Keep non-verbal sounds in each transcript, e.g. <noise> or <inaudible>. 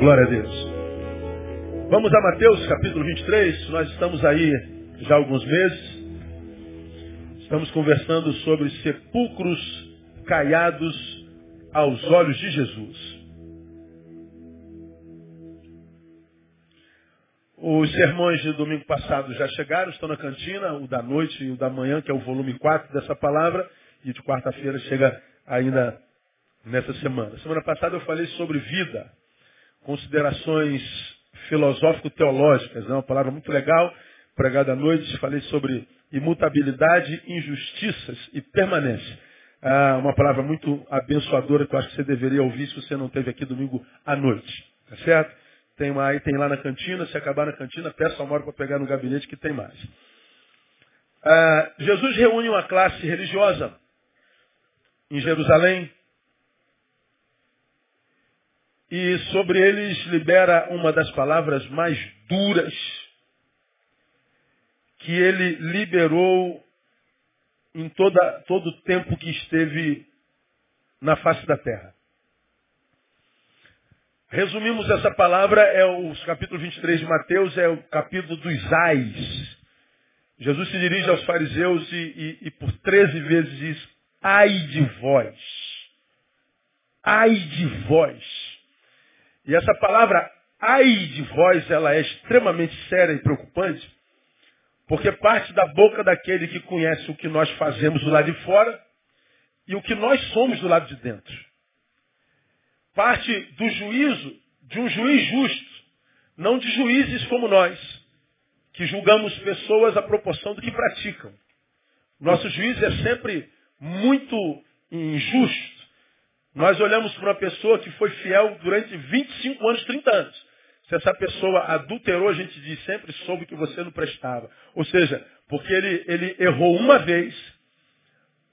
Glória a Deus. Vamos a Mateus capítulo 23. Nós estamos aí já há alguns meses. Estamos conversando sobre sepulcros caiados aos olhos de Jesus. Os sermões de domingo passado já chegaram, estão na cantina, o da noite e o da manhã, que é o volume 4 dessa palavra, e de quarta-feira chega ainda nessa semana. Semana passada eu falei sobre vida considerações filosófico-teológicas. É uma palavra muito legal, pregada à noite. Falei sobre imutabilidade, injustiças e permanência. Ah, uma palavra muito abençoadora que eu acho que você deveria ouvir se você não esteve aqui domingo à noite. Tá certo? Tem, uma, aí tem lá na cantina, se acabar na cantina, peça uma hora para pegar no gabinete que tem mais. Ah, Jesus reúne uma classe religiosa em Jerusalém, e sobre eles libera uma das palavras mais duras que ele liberou em toda, todo o tempo que esteve na face da terra. Resumimos essa palavra, é o capítulo 23 de Mateus, é o capítulo dos ais. Jesus se dirige aos fariseus e, e, e por 13 vezes diz, ai de vós, ai de vós. E essa palavra ai de vós, ela é extremamente séria e preocupante, porque parte da boca daquele que conhece o que nós fazemos do lado de fora e o que nós somos do lado de dentro. Parte do juízo de um juiz justo, não de juízes como nós, que julgamos pessoas à proporção do que praticam. Nosso juízo é sempre muito injusto. Nós olhamos para uma pessoa que foi fiel durante 25 anos, 30 anos. Se essa pessoa adulterou, a gente diz sempre soube que você não prestava. Ou seja, porque ele, ele errou uma vez,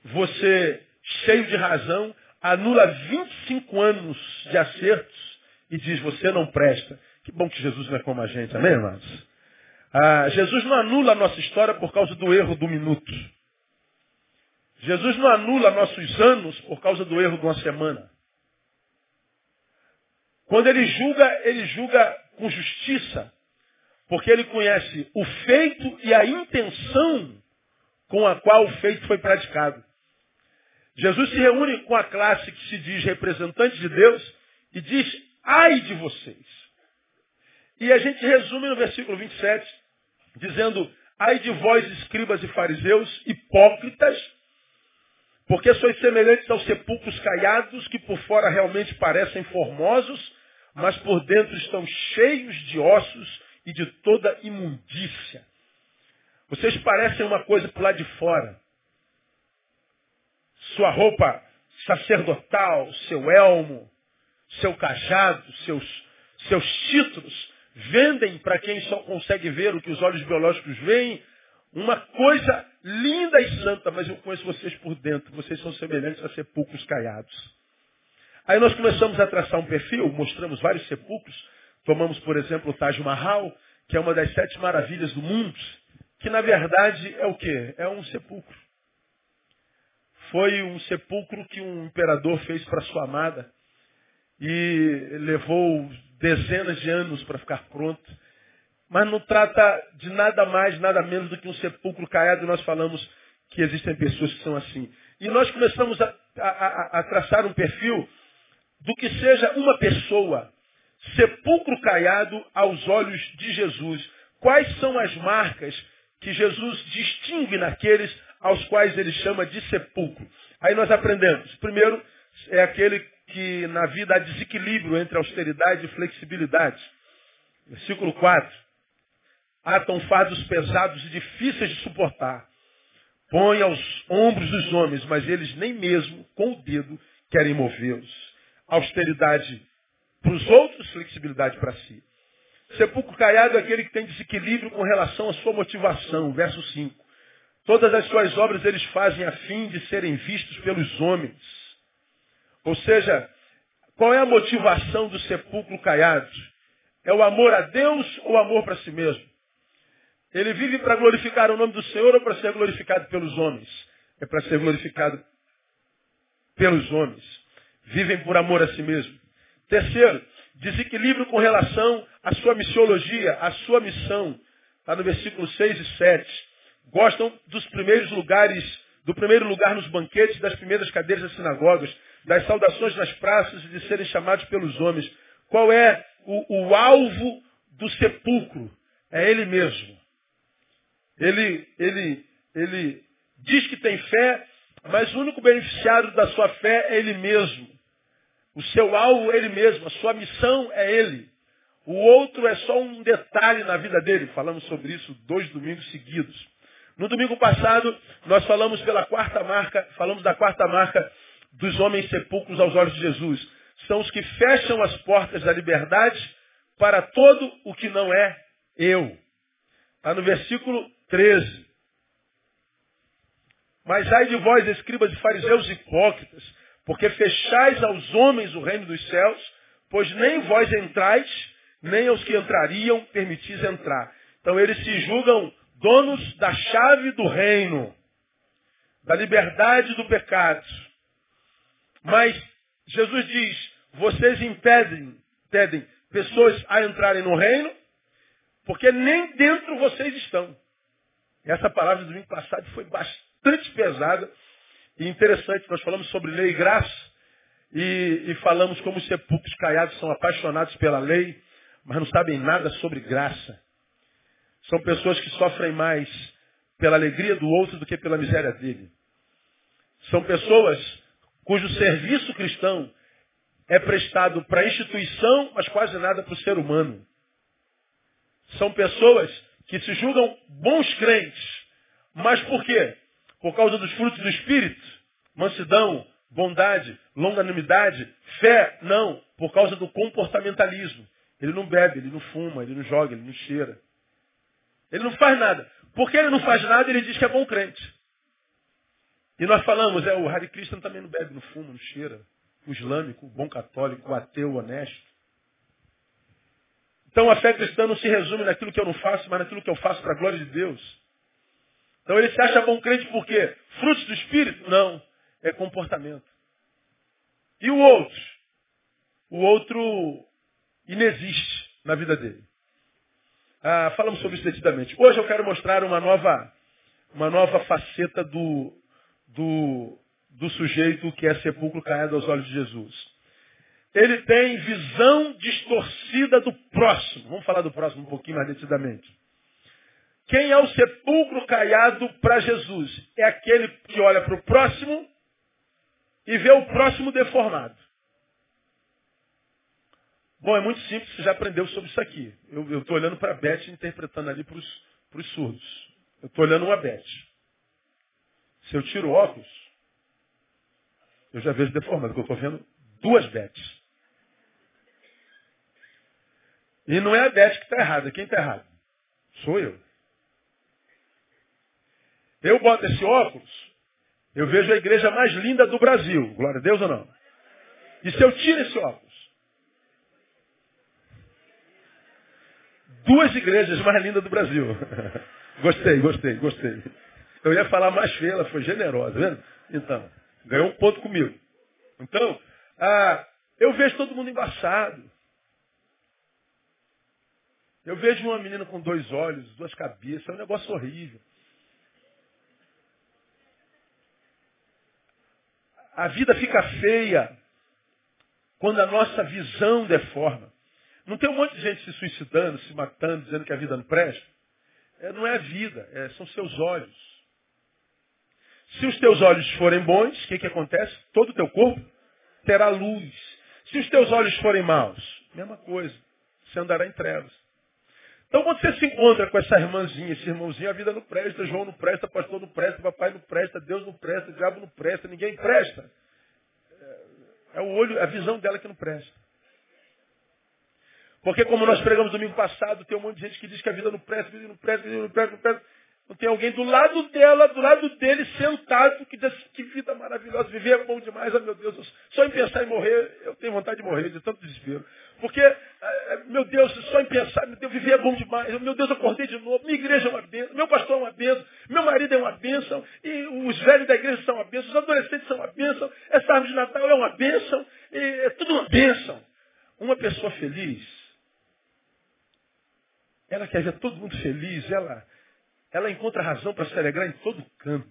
você, cheio de razão, anula 25 anos de acertos e diz você não presta. Que bom que Jesus não é como a gente, amém, irmãos? Ah, Jesus não anula a nossa história por causa do erro do minuto. Jesus não anula nossos anos por causa do erro de uma semana. Quando ele julga, ele julga com justiça, porque ele conhece o feito e a intenção com a qual o feito foi praticado. Jesus se reúne com a classe que se diz representante de Deus e diz, ai de vocês. E a gente resume no versículo 27, dizendo, ai de vós, escribas e fariseus, hipócritas, porque sois semelhantes aos sepulcros caiados, que por fora realmente parecem formosos, mas por dentro estão cheios de ossos e de toda imundícia. Vocês parecem uma coisa por lá de fora. Sua roupa sacerdotal, seu elmo, seu cajado, seus, seus títulos, vendem para quem só consegue ver o que os olhos biológicos veem, uma coisa linda e santa, mas eu conheço vocês por dentro. Vocês são semelhantes a sepulcros caiados. Aí nós começamos a traçar um perfil, mostramos vários sepulcros. Tomamos, por exemplo, o Taj Mahal, que é uma das sete maravilhas do mundo, que na verdade é o quê? É um sepulcro. Foi um sepulcro que um imperador fez para sua amada e levou dezenas de anos para ficar pronto mas não trata de nada mais, nada menos do que um sepulcro caiado, nós falamos que existem pessoas que são assim. E nós começamos a, a, a traçar um perfil do que seja uma pessoa, sepulcro caiado aos olhos de Jesus. Quais são as marcas que Jesus distingue naqueles aos quais ele chama de sepulcro? Aí nós aprendemos. Primeiro, é aquele que na vida há desequilíbrio entre austeridade e flexibilidade. Versículo 4 atam fardos pesados e difíceis de suportar. Põe aos ombros dos homens, mas eles nem mesmo com o dedo querem movê-los. Austeridade para os outros, flexibilidade para si. Sepulcro caiado é aquele que tem desequilíbrio com relação à sua motivação. Verso 5. Todas as suas obras eles fazem a fim de serem vistos pelos homens. Ou seja, qual é a motivação do sepulcro caiado? É o amor a Deus ou o amor para si mesmo? Ele vive para glorificar o nome do Senhor ou para ser glorificado pelos homens? É para ser glorificado pelos homens. Vivem por amor a si mesmo. Terceiro, desequilíbrio com relação à sua missiologia, à sua missão. Está no versículo 6 e 7. Gostam dos primeiros lugares, do primeiro lugar nos banquetes, das primeiras cadeiras das sinagogas, das saudações nas praças e de serem chamados pelos homens. Qual é o, o alvo do sepulcro? É ele mesmo. Ele, ele, ele diz que tem fé, mas o único beneficiário da sua fé é ele mesmo. O seu alvo é ele mesmo, a sua missão é ele. O outro é só um detalhe na vida dele. Falamos sobre isso dois domingos seguidos. No domingo passado, nós falamos pela quarta marca, falamos da quarta marca dos homens sepulcros aos olhos de Jesus. São os que fecham as portas da liberdade para todo o que não é eu. Está no versículo 13. Mas ai de vós, escribas e fariseus hipócritas, porque fechais aos homens o reino dos céus, pois nem vós entrais, nem aos que entrariam permitis entrar. Então eles se julgam donos da chave do reino, da liberdade do pecado. Mas Jesus diz, vocês impedem, impedem pessoas a entrarem no reino, porque nem dentro vocês estão. Essa palavra do domingo passado foi bastante pesada e interessante. Nós falamos sobre lei e graça e, e falamos como os sepulcros caiados são apaixonados pela lei, mas não sabem nada sobre graça. São pessoas que sofrem mais pela alegria do outro do que pela miséria dele. São pessoas cujo serviço cristão é prestado para a instituição, mas quase nada para o ser humano. São pessoas que se julgam bons crentes. Mas por quê? Por causa dos frutos do Espírito? Mansidão, bondade, longanimidade, fé? Não. Por causa do comportamentalismo. Ele não bebe, ele não fuma, ele não joga, ele não cheira. Ele não faz nada. Porque ele não faz nada, ele diz que é bom crente. E nós falamos, é, o Hare Krishna também não bebe, não fuma, não cheira. O islâmico, o bom católico, o ateu, o honesto. Então a fé cristã não se resume naquilo que eu não faço, mas naquilo que eu faço para a glória de Deus. Então ele se acha bom crente por quê? Frutos do Espírito? Não. É comportamento. E o outro? O outro inexiste na vida dele. Ah, falamos sobre isso detidamente. Hoje eu quero mostrar uma nova, uma nova faceta do, do, do sujeito que é sepulcro caiado aos olhos de Jesus ele tem visão distorcida do próximo. Vamos falar do próximo um pouquinho mais detidamente. Quem é o sepulcro caiado para Jesus? É aquele que olha para o próximo e vê o próximo deformado. Bom, é muito simples, você já aprendeu sobre isso aqui. Eu estou olhando para a Beth interpretando ali para os surdos. Eu estou olhando uma Beth. Se eu tiro óculos, eu já vejo deformado, porque eu estou vendo duas Beths. E não é a Beth que está errada. Quem está errado? Sou eu. Eu boto esse óculos, eu vejo a igreja mais linda do Brasil. Glória a Deus ou não? E se eu tiro esse óculos? Duas igrejas mais lindas do Brasil. <laughs> gostei, gostei, gostei. Eu ia falar mais feia, ela foi generosa, vendo? Então, ganhou um ponto comigo. Então, ah, eu vejo todo mundo embaçado. Eu vejo uma menina com dois olhos, duas cabeças, é um negócio horrível. A vida fica feia quando a nossa visão deforma. Não tem um monte de gente se suicidando, se matando, dizendo que a vida não presta? É, não é a vida, é, são seus olhos. Se os teus olhos forem bons, o que, que acontece? Todo o teu corpo terá luz. Se os teus olhos forem maus, mesma coisa. Você andará em trevas. Então quando você se encontra com essa irmãzinha, esse irmãozinho, a vida não presta, João não presta, pastor não presta, papai não presta, Deus não presta, diabo não presta, ninguém presta. É o olho, a visão dela que não presta. Porque como nós pregamos domingo passado, tem um monte de gente que diz que a vida não presta, a vida não presta, a vida não presta, não presta. Não tem alguém do lado dela, do lado dele, sentado, que diz que vida maravilhosa, viver é bom demais, oh meu Deus, só em pensar em morrer, eu tenho vontade de morrer, de tanto desespero. Porque, eh, eh, meu Deus, só em pensar, meu Deus, viver é bom demais, meu Deus, acordei de novo, minha igreja é uma bênção, meu pastor é uma bênção, meu marido é uma bênção, e os velhos da igreja são uma bênção, os adolescentes são uma bênção, essa árvore de Natal é uma bênção, é tudo uma bênção. Uma pessoa feliz, ela quer ver todo mundo feliz, ela, ela encontra razão para se alegrar em todo canto.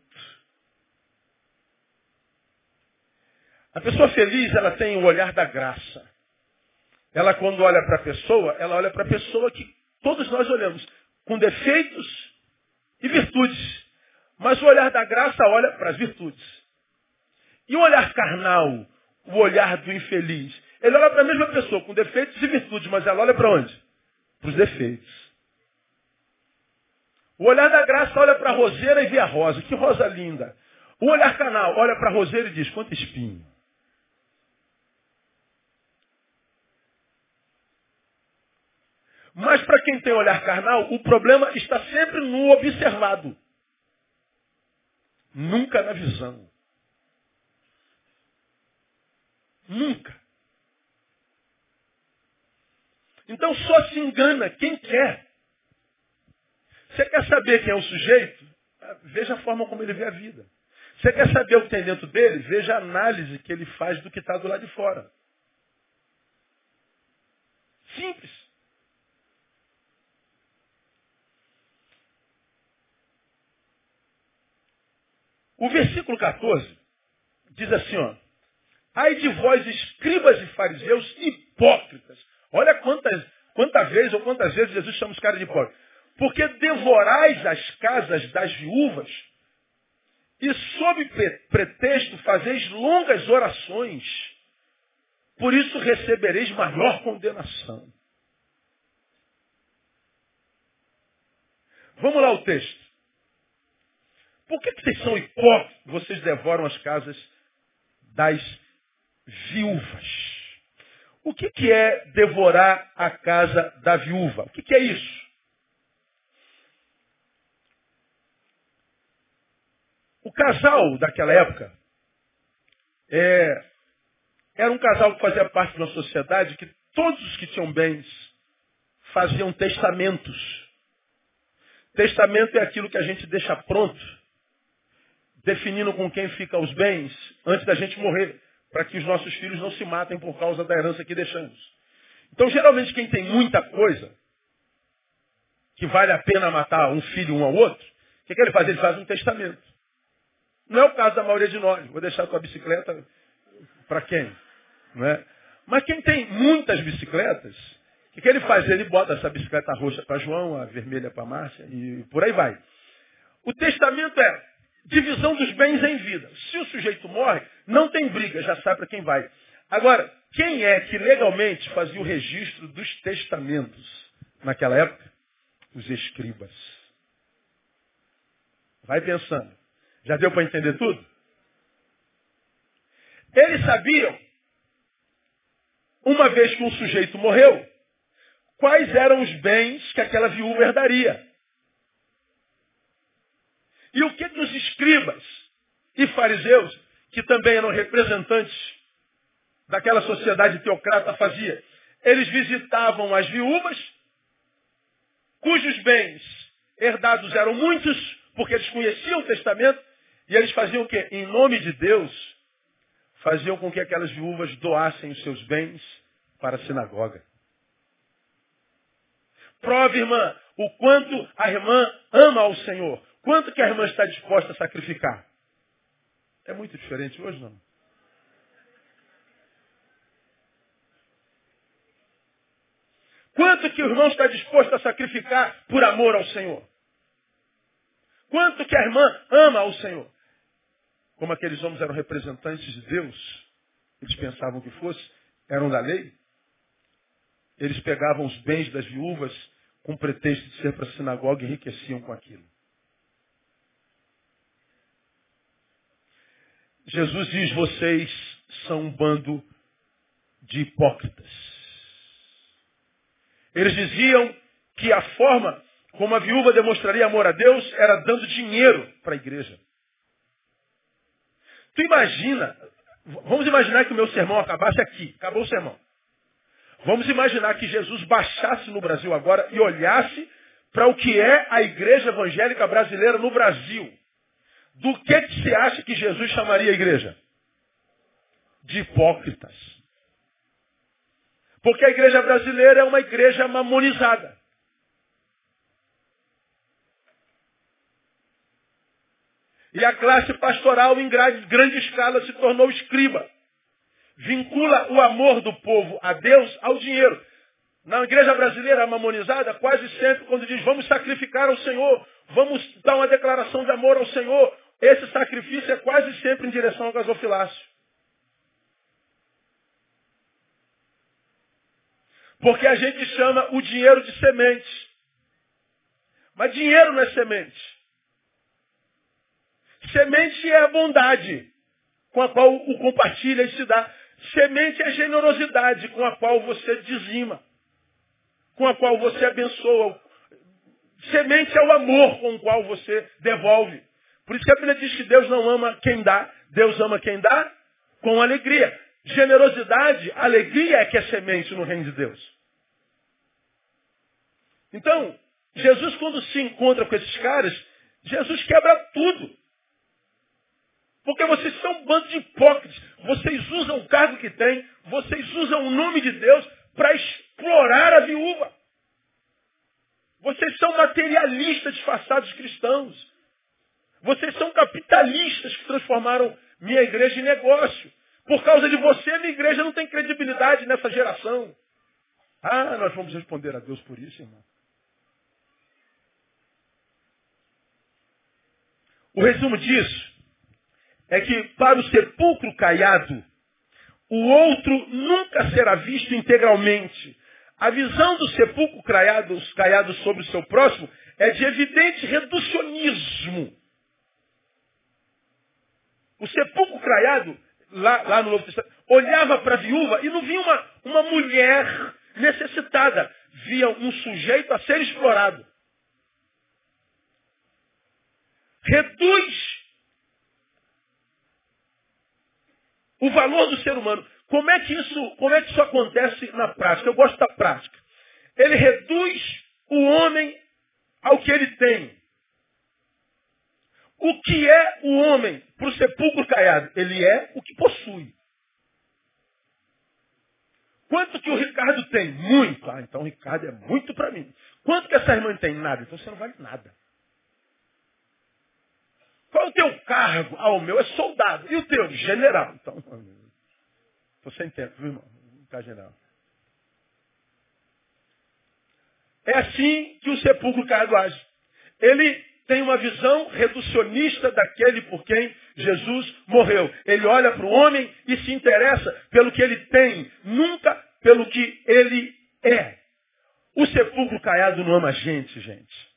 A pessoa feliz, ela tem o olhar da graça. Ela, quando olha para a pessoa, ela olha para a pessoa que todos nós olhamos, com defeitos e virtudes. Mas o olhar da graça olha para as virtudes. E o olhar carnal, o olhar do infeliz, ele olha para a mesma pessoa, com defeitos e virtudes, mas ela olha para onde? Para os defeitos. O olhar da graça olha para a roseira e vê a rosa. Que rosa linda. O olhar carnal olha para a roseira e diz, quanto espinho. Mas para quem tem olhar carnal, o problema está sempre no observado. Nunca na visão. Nunca. Então só se engana quem quer. Você quer saber quem é o sujeito? Veja a forma como ele vê a vida. Você quer saber o que tem dentro dele? Veja a análise que ele faz do que está do lado de fora. Simples. O versículo 14 diz assim, ó. Ai de vós, escribas e fariseus hipócritas. Olha quantas, quantas vezes ou quantas vezes Jesus chama os caras de hipócritas. Porque devorais as casas das viúvas e sob pretexto fazeis longas orações. Por isso recebereis maior condenação. Vamos lá o texto. Por que, que vocês são hipócritas? Vocês devoram as casas das viúvas. O que, que é devorar a casa da viúva? O que, que é isso? O casal daquela época é, era um casal que fazia parte de uma sociedade que todos os que tinham bens faziam testamentos. Testamento é aquilo que a gente deixa pronto definindo com quem ficam os bens antes da gente morrer, para que os nossos filhos não se matem por causa da herança que deixamos. Então, geralmente, quem tem muita coisa, que vale a pena matar um filho um ao outro, o que, que ele faz? Ele faz um testamento. Não é o caso da maioria de nós. Vou deixar a tua bicicleta para quem? Não é? Mas quem tem muitas bicicletas, o que, que ele faz? Ele bota essa bicicleta roxa para João, a vermelha para Márcia e por aí vai. O testamento é divisão dos bens em vida. Se o sujeito morre, não tem briga, já sabe para quem vai. Agora, quem é que legalmente fazia o registro dos testamentos naquela época? Os escribas. Vai pensando. Já deu para entender tudo? Eles sabiam, uma vez que um sujeito morreu, quais eram os bens que aquela viúva herdaria. E o que, que os escribas e fariseus, que também eram representantes daquela sociedade teocrata, fazia? Eles visitavam as viúvas, cujos bens herdados eram muitos, porque eles conheciam o testamento, e eles faziam o quê? Em nome de Deus, faziam com que aquelas viúvas doassem os seus bens para a sinagoga. Prove, irmã, o quanto a irmã ama ao Senhor. Quanto que a irmã está disposta a sacrificar? É muito diferente hoje, não? Quanto que o irmão está disposto a sacrificar por amor ao Senhor? Quanto que a irmã ama ao Senhor? Como aqueles homens eram representantes de Deus, eles pensavam que fosse, eram da lei, eles pegavam os bens das viúvas com pretexto de ser para a sinagoga e enriqueciam com aquilo. Jesus diz: vocês são um bando de hipócritas. Eles diziam que a forma como a viúva demonstraria amor a Deus era dando dinheiro para a igreja. Tu imagina, vamos imaginar que o meu sermão acabasse aqui, acabou o sermão. Vamos imaginar que Jesus baixasse no Brasil agora e olhasse para o que é a igreja evangélica brasileira no Brasil. Do que, que você acha que Jesus chamaria a igreja? De hipócritas. Porque a igreja brasileira é uma igreja mamonizada. E a classe pastoral em grande escala se tornou escriba. Vincula o amor do povo a Deus ao dinheiro. Na igreja brasileira mamonizada, quase sempre, quando diz vamos sacrificar ao Senhor, vamos dar uma declaração de amor ao Senhor, esse sacrifício é quase sempre em direção ao gasofilácio. Porque a gente chama o dinheiro de semente. Mas dinheiro não é semente. Semente é a bondade com a qual o compartilha e se dá. Semente é a generosidade com a qual você dizima, com a qual você abençoa. Semente é o amor com o qual você devolve. Por isso que a Bíblia diz que Deus não ama quem dá, Deus ama quem dá com alegria. Generosidade, alegria é que é semente no reino de Deus. Então, Jesus quando se encontra com esses caras, Jesus quebra tudo. Porque vocês são um bando de hipócritas. Vocês usam o cargo que têm, vocês usam o nome de Deus para explorar a viúva. Vocês são materialistas disfarçados cristãos. Vocês são capitalistas que transformaram minha igreja em negócio. Por causa de você, minha igreja não tem credibilidade nessa geração. Ah, nós vamos responder a Deus por isso, irmão. O resumo disso é que para o sepulcro caiado, o outro nunca será visto integralmente. A visão do sepulcro caiado, caiado sobre o seu próximo é de evidente reducionismo. O sepulcro caiado, lá, lá no Novo Testamento, olhava para a viúva e não via uma, uma mulher necessitada. Via um sujeito a ser explorado. Reduz o valor do ser humano. Como é que isso, como é que isso acontece na prática? Eu gosto da prática. Ele reduz o homem ao que ele tem. O que é o homem para o sepulcro caiado? Ele é o que possui. Quanto que o Ricardo tem? Muito. Ah, então o Ricardo é muito para mim. Quanto que essa irmã tem? Nada. Então você não vale nada. Qual é o teu cargo? Ah, o meu é soldado. E o teu? General. Então, você entende, viu, irmão? Tá general. É assim que o sepulcro caiado age. Ele tem uma visão reducionista daquele por quem Jesus morreu. Ele olha para o homem e se interessa pelo que ele tem, nunca pelo que ele é. O sepulcro caiado não ama a gente, gente.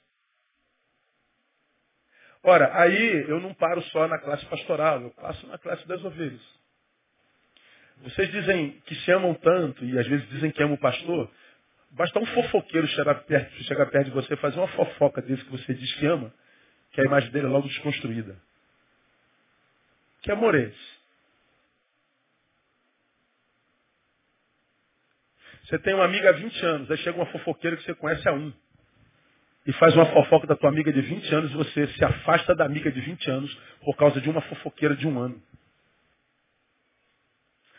Ora, aí eu não paro só na classe pastoral, eu passo na classe das ovelhas. Vocês dizem que se amam tanto e às vezes dizem que amam o pastor. Basta um fofoqueiro chegar perto, chegar perto de você fazer uma fofoca desse que você diz que ama, que a imagem dele é logo desconstruída. Que amor é esse? Você tem uma amiga há 20 anos, aí chega uma fofoqueira que você conhece há um e faz uma fofoca da tua amiga de 20 anos e você se afasta da amiga de 20 anos por causa de uma fofoqueira de um ano.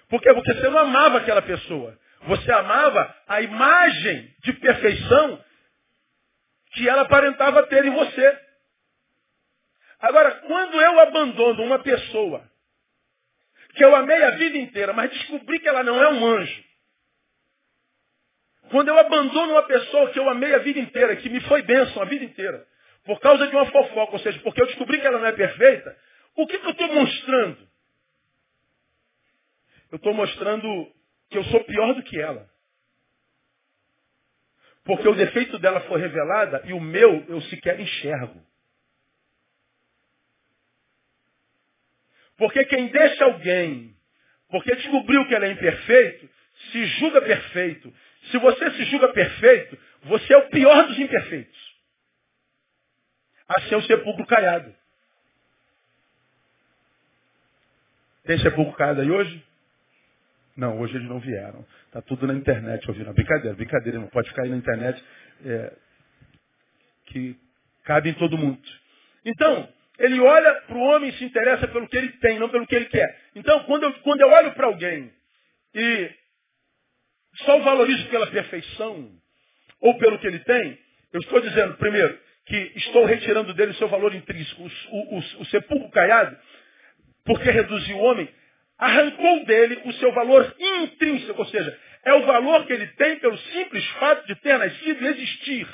Por quê? Porque você não amava aquela pessoa. Você amava a imagem de perfeição que ela aparentava ter em você. Agora, quando eu abandono uma pessoa que eu amei a vida inteira, mas descobri que ela não é um anjo, quando eu abandono uma pessoa que eu amei a vida inteira, que me foi bênção a vida inteira, por causa de uma fofoca, ou seja, porque eu descobri que ela não é perfeita, o que, que eu estou mostrando? Eu estou mostrando que eu sou pior do que ela. Porque o defeito dela foi revelado e o meu eu sequer enxergo. Porque quem deixa alguém, porque descobriu que ela é imperfeito, se julga perfeito. Se você se julga perfeito, você é o pior dos imperfeitos. Assim é o sepulcro caiado. Tem sepulcro caiado aí hoje? Não, hoje eles não vieram. Está tudo na internet ouvindo. Brincadeira, brincadeira, não pode ficar aí na internet é, que cabe em todo mundo. Então, ele olha para o homem e se interessa pelo que ele tem, não pelo que ele quer. Então, quando eu, quando eu olho para alguém e só o valorizo pela perfeição ou pelo que ele tem, eu estou dizendo, primeiro, que estou retirando dele o seu valor intrínseco, o, o, o sepulcro caiado, porque reduziu o homem, arrancou dele o seu valor intrínseco, ou seja, é o valor que ele tem pelo simples fato de ter nascido e existir.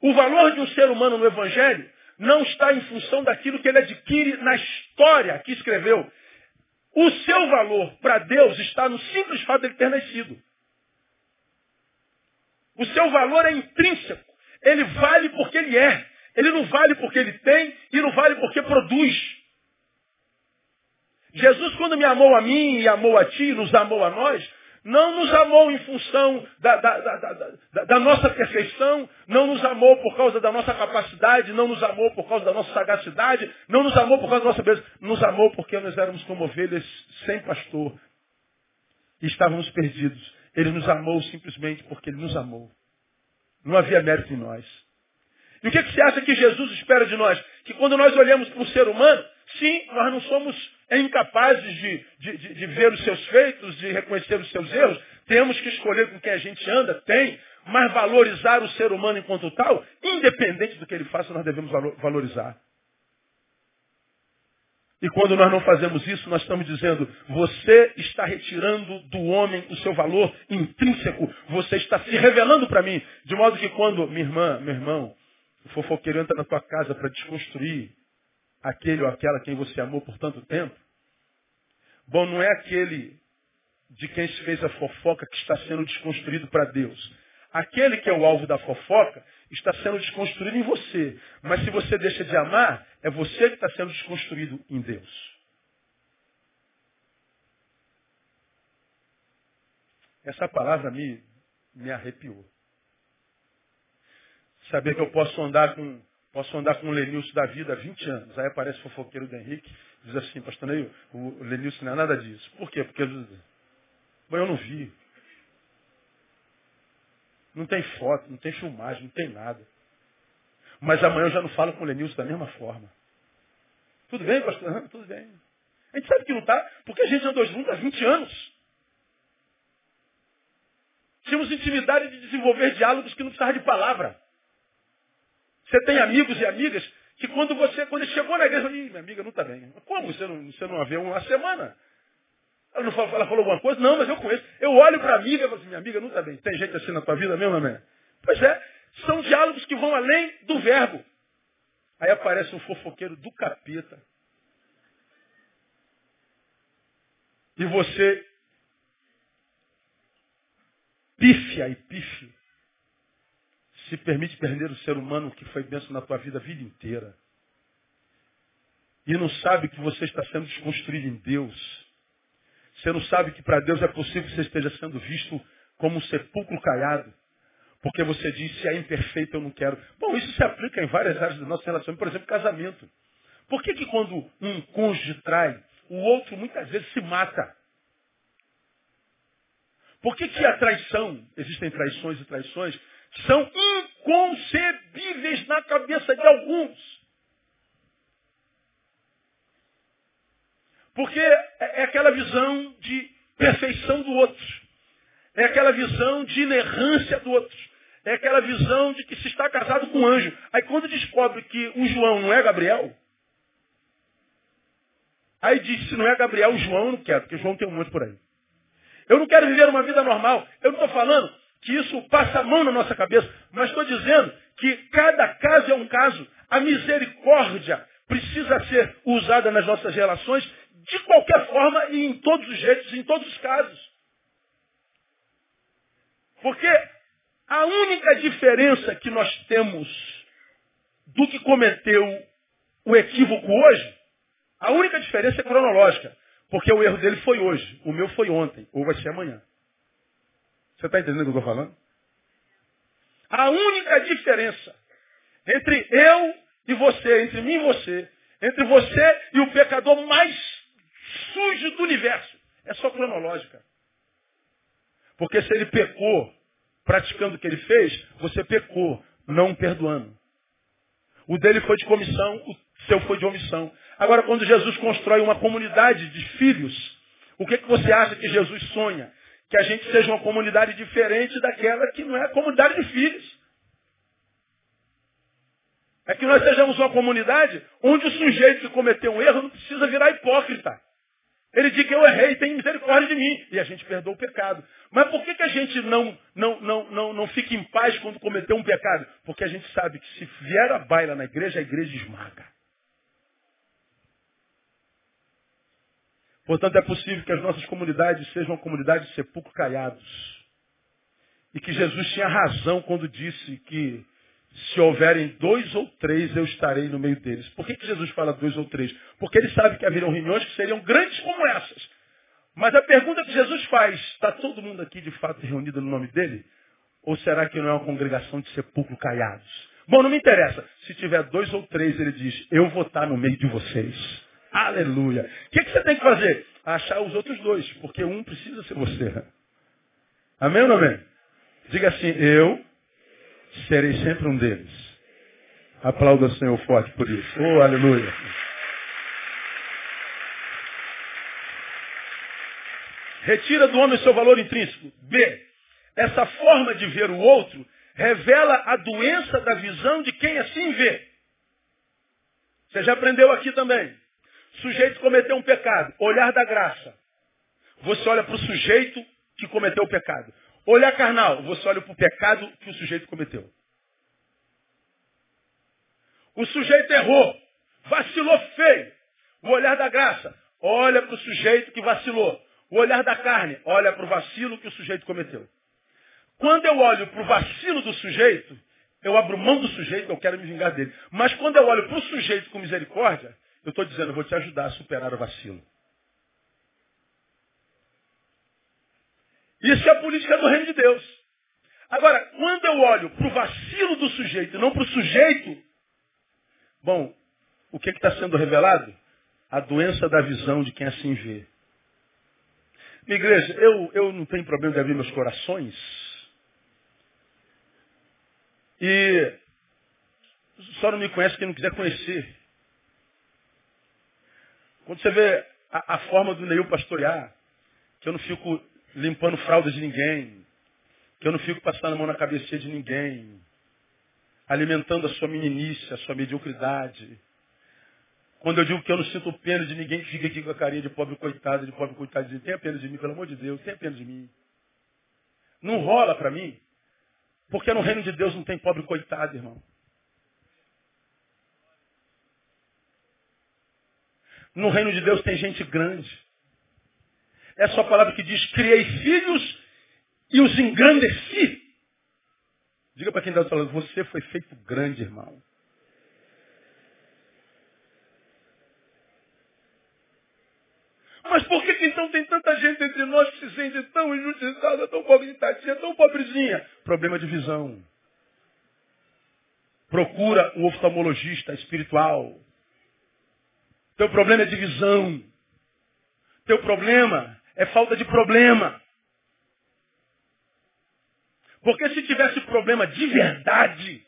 O valor de um ser humano no Evangelho não está em função daquilo que ele adquire na história que escreveu. O seu valor para Deus está no simples fato de ele ter nascido. O seu valor é intrínseco. Ele vale porque ele é. Ele não vale porque ele tem e não vale porque produz. Jesus, quando me amou a mim e amou a ti, nos amou a nós, não nos amou em função da, da, da, da, nossa perfeição, não nos amou por causa da nossa capacidade, não nos amou por causa da nossa sagacidade, não nos amou por causa da nossa beleza, nos amou porque nós éramos como ovelhas sem pastor e estávamos perdidos. Ele nos amou simplesmente porque Ele nos amou. Não havia mérito em nós. E o que, que você acha que Jesus espera de nós? Que quando nós olhamos para o ser humano, sim, nós não somos incapazes de, de, de, de ver os seus feitos, de reconhecer os seus erros. Temos que escolher com quem a gente anda, tem. Mas valorizar o ser humano enquanto tal, independente do que ele faça, nós devemos valorizar. E quando nós não fazemos isso, nós estamos dizendo, você está retirando do homem o seu valor intrínseco. Você está se revelando para mim. De modo que quando, minha irmã, meu irmão, o fofoqueiro entra na tua casa para desconstruir aquele ou aquela quem você amou por tanto tempo, bom, não é aquele de quem se fez a fofoca que está sendo desconstruído para Deus. Aquele que é o alvo da fofoca está sendo desconstruído em você. Mas se você deixa de amar, é você que está sendo desconstruído em Deus. Essa palavra me, me arrepiou. Saber que eu posso andar com posso andar com o Lenilson da vida há 20 anos. Aí aparece o fofoqueiro do Henrique, diz assim, pastor Neil, o Lenilson não é nada disso. Por quê? Porque Bom, eu não vi. Não tem foto, não tem filmagem, não tem nada. Mas amanhã eu já não falo com o Lenilson da mesma forma. Tudo bem, pastor? Ah, tudo bem. A gente sabe que não está, porque a gente andou junto há 20 anos. Tínhamos intimidade de desenvolver diálogos que não precisavam de palavra. Você tem amigos e amigas que quando você, quando chegou na igreja, minha amiga não está bem. Como? Você não, você não a vê uma semana? Ela, não falou, ela falou alguma coisa? Não, mas eu conheço. Eu olho para a amiga e falo assim, minha amiga não está bem. Tem gente assim na tua vida mesmo, amém? Pois é, são diálogos que vão além do verbo. Aí aparece um fofoqueiro do capeta. E você pífia e pífia se permite perder o ser humano que foi benção na tua vida a vida inteira. E não sabe que você está sendo desconstruído em Deus. Você não sabe que para Deus é possível que você esteja sendo visto como um sepulcro caiado. Porque você diz, se é imperfeito, eu não quero. Bom, isso se aplica em várias áreas da nossa relação. Por exemplo, casamento. Por que, que quando um cônjuge trai, o outro muitas vezes se mata? Por que, que a traição, existem traições e traições, são inconcebíveis na cabeça de alguns? Porque é, é aquela visão de perfeição do outro. É aquela visão de inerrância do outro. É aquela visão de que se está casado com um anjo. Aí quando descobre que o João não é Gabriel, aí diz, se não é Gabriel, o João eu não quero, porque João tem um monte por aí. Eu não quero viver uma vida normal. Eu não estou falando que isso passa a mão na nossa cabeça, mas estou dizendo que cada caso é um caso. A misericórdia precisa ser usada nas nossas relações de qualquer forma e em todos os jeitos, em todos os casos. Porque a única diferença que nós temos do que cometeu o equívoco hoje, a única diferença é cronológica. Porque o erro dele foi hoje, o meu foi ontem, ou vai ser amanhã. Você está entendendo o que eu estou falando? A única diferença entre eu e você, entre mim e você, entre você e o pecador mais sujo do universo. É só cronológica. Porque se ele pecou praticando o que ele fez, você pecou, não perdoando. O dele foi de comissão, o seu foi de omissão. Agora, quando Jesus constrói uma comunidade de filhos, o que, que você acha que Jesus sonha? Que a gente seja uma comunidade diferente daquela que não é a comunidade de filhos. É que nós sejamos uma comunidade onde o sujeito que cometeu um erro não precisa virar hipócrita. Ele diz que eu errei, tem misericórdia de mim. E a gente perdoa o pecado. Mas por que, que a gente não, não, não, não, não fica em paz quando cometeu um pecado? Porque a gente sabe que se vier a baila na igreja, a igreja esmaga. Portanto, é possível que as nossas comunidades sejam comunidades de sepulcro caiados. E que Jesus tinha razão quando disse que se houverem dois ou três, eu estarei no meio deles. Por que, que Jesus fala dois ou três? Porque ele sabe que haveriam reuniões que seriam grandes como essas. Mas a pergunta que Jesus faz, está todo mundo aqui de fato reunido no nome dele? Ou será que não é uma congregação de sepulcro caiados? Bom, não me interessa. Se tiver dois ou três, ele diz, eu vou estar no meio de vocês. Aleluia. O que, que você tem que fazer? Achar os outros dois, porque um precisa ser você. Amém ou não amém? Diga assim, eu serei sempre um deles. Aplauda o Senhor forte por isso. Oh, aleluia. Retira do homem seu valor intrínseco. B. Essa forma de ver o outro revela a doença da visão de quem assim vê. Você já aprendeu aqui também. Sujeito cometeu um pecado. Olhar da graça. Você olha para o sujeito que cometeu o pecado. Olhar carnal, você olha para o pecado que o sujeito cometeu. O sujeito errou, vacilou feio. O olhar da graça, olha para o sujeito que vacilou. O olhar da carne, olha para o vacilo que o sujeito cometeu. Quando eu olho para o vacilo do sujeito, eu abro mão do sujeito, eu quero me vingar dele. Mas quando eu olho para o sujeito com misericórdia, eu estou dizendo, eu vou te ajudar a superar o vacilo. Isso é a política do reino de Deus. Agora, quando eu olho para o vacilo do sujeito e não para o sujeito, bom, o que está sendo revelado? A doença da visão de quem assim vê. Minha igreja, eu, eu não tenho problema de abrir meus corações. E só não me conhece quem não quiser conhecer. Quando você vê a, a forma do Neil pastorear, que eu não fico limpando fraldas de ninguém, que eu não fico passando a mão na cabeça de ninguém, alimentando a sua meninice, a sua mediocridade. Quando eu digo que eu não sinto pena de ninguém que fica aqui com a carinha de pobre coitado, de pobre coitado, de tenha pena de mim, pelo amor de Deus, tenha pena de mim. Não rola para mim, porque no reino de Deus não tem pobre coitado, irmão. No reino de Deus tem gente grande. É só a palavra que diz, criei filhos e os engrandeci. Diga para quem está falando, você foi feito grande, irmão. Mas por que, que então tem tanta gente entre nós que se sente tão injustiçada, tão pobrezinha, tão pobrezinha? Problema de visão. Procura um oftalmologista espiritual. Teu problema é de visão. Teu problema é falta de problema. Porque se tivesse problema de verdade,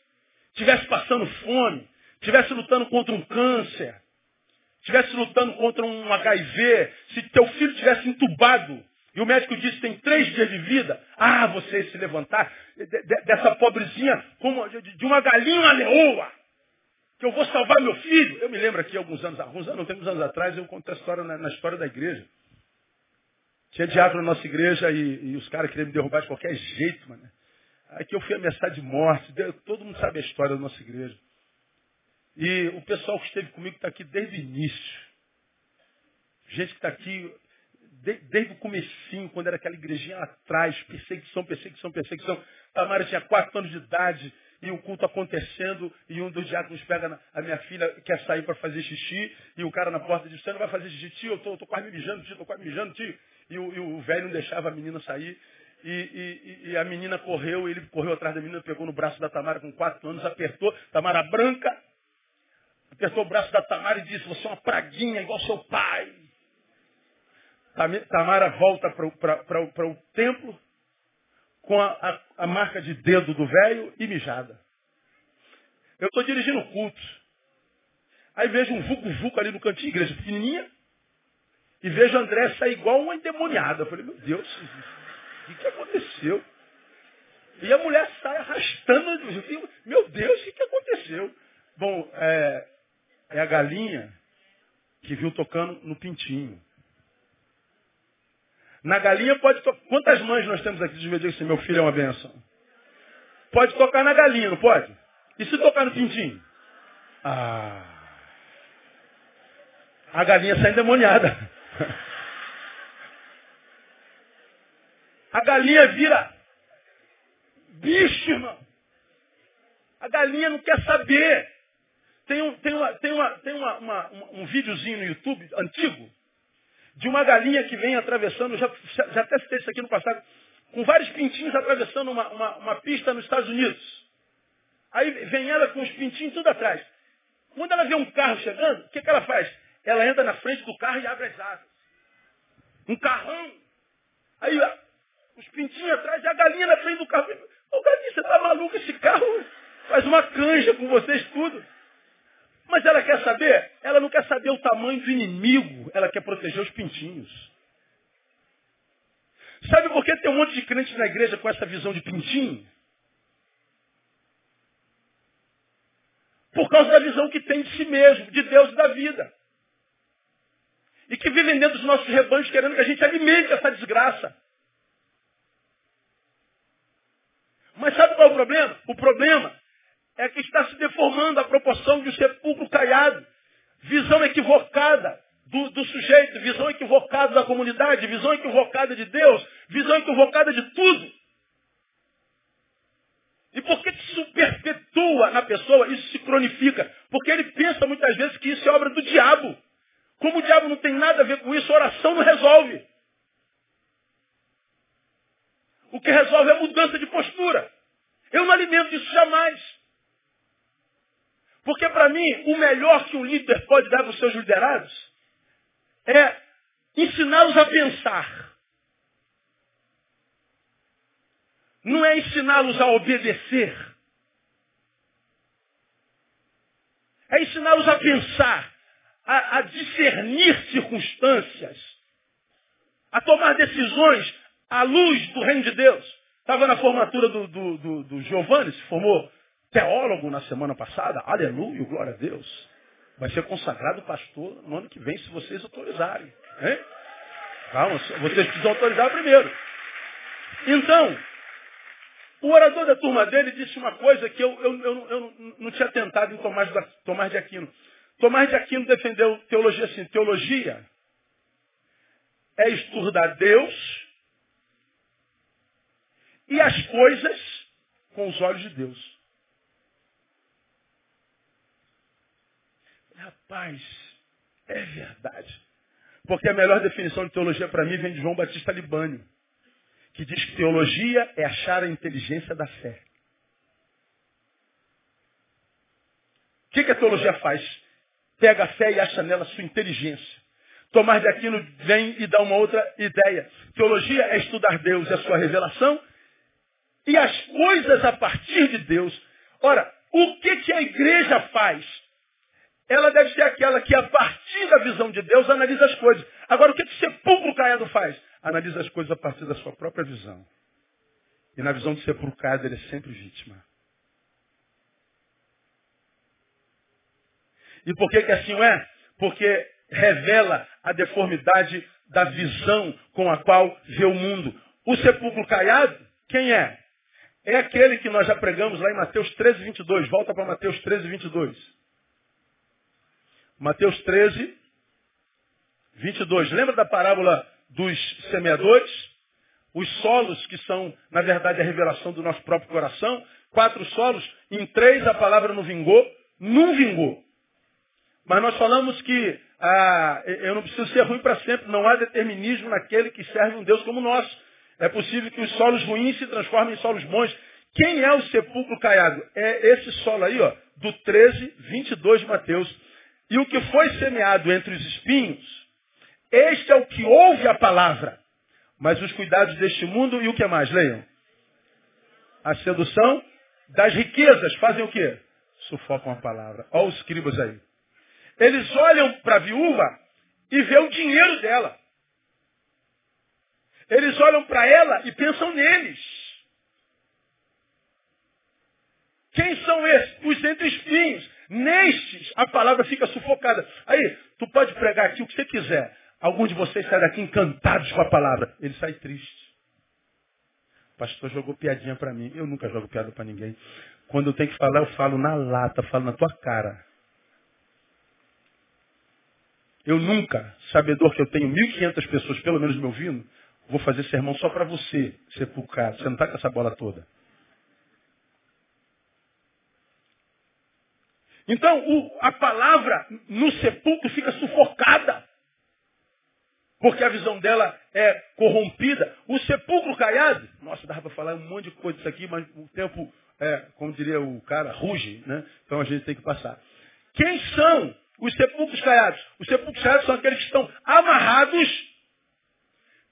tivesse passando fome, tivesse lutando contra um câncer, tivesse lutando contra um HIV, se teu filho tivesse entubado e o médico disse tem três dias de vida, ah, você se levantar dessa pobrezinha como de uma galinha leoa, que eu vou salvar meu filho. Eu me lembro aqui alguns anos, alguns anos, não tem anos atrás, eu conto a história na, na história da igreja. Tinha diácono na nossa igreja e, e os caras queriam me derrubar de qualquer jeito, mano. Aí que eu fui ameaçado de morte. Todo mundo sabe a história da nossa igreja. E o pessoal que esteve comigo está aqui desde o início. Gente que está aqui de, desde o comecinho, quando era aquela igrejinha lá atrás, perseguição, perseguição, perseguição. Tamara tinha quatro anos de idade e o culto acontecendo, e um dos diáconos pega a minha filha, quer sair para fazer xixi, e o cara na porta diz, você não vai fazer xixi, tio, eu tô, tô quase mijando, tio, tô quase mijando, tio e o, e o velho não deixava a menina sair. E, e, e, a menina correu, ele correu atrás da menina, pegou no braço da Tamara com quatro anos, apertou, Tamara branca, apertou o braço da Tamara e disse, você é uma praguinha igual seu pai. Tamara volta para o templo com a, a, a, marca de dedo do velho e mijada. Eu estou dirigindo o culto. Aí vejo um vucu-vucu ali no cantinho, igreja pequenininha. E vejo André sair igual uma endemoniada. Eu falei, meu Deus. O que, que aconteceu? E a mulher sai arrastando. Meu Deus, o que, que aconteceu? Bom, é, é a galinha que viu tocando no pintinho. Na galinha pode tocar. Quantas mães nós temos aqui de dividir assim, meu filho é uma benção? Pode tocar na galinha, não pode? E se tocar no pintinho? Ah. A galinha sai endemoniada. A galinha vira bicho, irmão. A galinha não quer saber. Tem um, tem uma, tem uma, tem uma, uma, um videozinho no YouTube antigo de uma galinha que vem atravessando, já, já até citei isso aqui no passado, com vários pintinhos atravessando uma, uma, uma pista nos Estados Unidos. Aí vem ela com os pintinhos tudo atrás. Quando ela vê um carro chegando, o que, que ela faz? Ela entra na frente do carro e abre as asas. Um carrão. Aí os pintinhos atrás e a galinha na frente do carro. Ô galinha, você tá maluco? Esse carro faz uma canja com vocês tudo. Mas ela quer saber? Ela não quer saber o tamanho do inimigo. Ela quer proteger os pintinhos. Sabe por que tem um monte de crentes na igreja com essa visão de pintinho? Por causa da visão que tem de si mesmo, de Deus e da vida. E que vivem dentro dos nossos rebanhos querendo que a gente alimente essa desgraça. Mas sabe qual é o problema? O problema é que está se deformando a proporção de um sepulcro caiado. Visão equivocada do, do, sujeito, visão equivocada da comunidade, visão equivocada de Deus, visão equivocada de tudo. E por que isso perpetua na pessoa, isso se cronifica? Porque ele pensa muitas vezes que isso é obra do diabo. Como o diabo não tem nada a ver com isso, a oração não resolve. O que resolve é a mudança de postura. Eu não alimento isso jamais. Porque para mim, o melhor que um líder pode dar para os seus liderados é ensiná-los a pensar. Não é ensiná-los a obedecer. É ensiná-los a pensar, a, a, discernir circunstâncias, a tomar decisões à luz do reino de Deus. Estava na formatura do, do, do, do Giovanni, se formou teólogo na semana passada, aleluia, glória a Deus. Vai ser consagrado pastor no ano que vem, se vocês autorizarem. Hein? Calma, vocês precisam autorizar primeiro. Então, o orador da turma dele disse uma coisa que eu, eu, eu, eu não tinha tentado em Tomás, Tomás de Aquino. Tomás de Aquino defendeu teologia assim, teologia é estudar Deus e as coisas com os olhos de Deus. Rapaz, é verdade. Porque a melhor definição de teologia para mim vem de João Batista Libânio, que diz que teologia é achar a inteligência da fé. O que, que a teologia faz? Pega a fé e acha nela sua inteligência. Tomás de Aquino vem e dá uma outra ideia. Teologia é estudar Deus e a sua revelação e as coisas a partir de Deus. Ora, o que, que a igreja faz? Ela deve ser aquela que, a partir da visão de Deus, analisa as coisas. Agora, o que, o sepulcro caiado faz? Analisa as coisas a partir da sua própria visão. E na visão do sepulcro caiado, ele é sempre vítima. E por que, que assim é? Porque revela a deformidade da visão com a qual vê o mundo. O sepulcro caiado, quem é? É aquele que nós já pregamos lá em Mateus 13, 22. Volta para Mateus 13, 22. Mateus 13, 22. Lembra da parábola dos semeadores? Os solos que são, na verdade, a revelação do nosso próprio coração. Quatro solos, em três a palavra não vingou, não vingou. Mas nós falamos que ah, eu não preciso ser ruim para sempre, não há determinismo naquele que serve um Deus como o nosso. É possível que os solos ruins se transformem em solos bons. Quem é o sepulcro caiado? É esse solo aí, ó, do 13, 22 de Mateus. E o que foi semeado entre os espinhos, este é o que ouve a palavra. Mas os cuidados deste mundo e o que mais? Leiam. A sedução das riquezas fazem o quê? Sufocam a palavra. Olha os escribas aí. Eles olham para a viúva e vê o dinheiro dela. Eles olham para ela e pensam neles. Quem são esses? Os entre espinhos. Nestes, a palavra fica sufocada. Aí, tu pode pregar aqui o que você quiser. Alguns de vocês saem daqui encantados com a palavra. Ele sai triste. O pastor jogou piadinha para mim. Eu nunca jogo piada para ninguém. Quando eu tenho que falar, eu falo na lata, falo na tua cara. Eu nunca, sabedor que eu tenho 1.500 pessoas pelo menos me ouvindo, vou fazer sermão só para você, sepulcado. Você não está com essa bola toda. Então, o, a palavra no sepulcro fica sufocada. Porque a visão dela é corrompida. O sepulcro caiado, nossa, dava para falar um monte de coisa disso aqui, mas o tempo, é, como diria o cara, ruge, né? Então a gente tem que passar. Quem são os sepulcros caiados? Os sepulcros caiados são aqueles que estão amarrados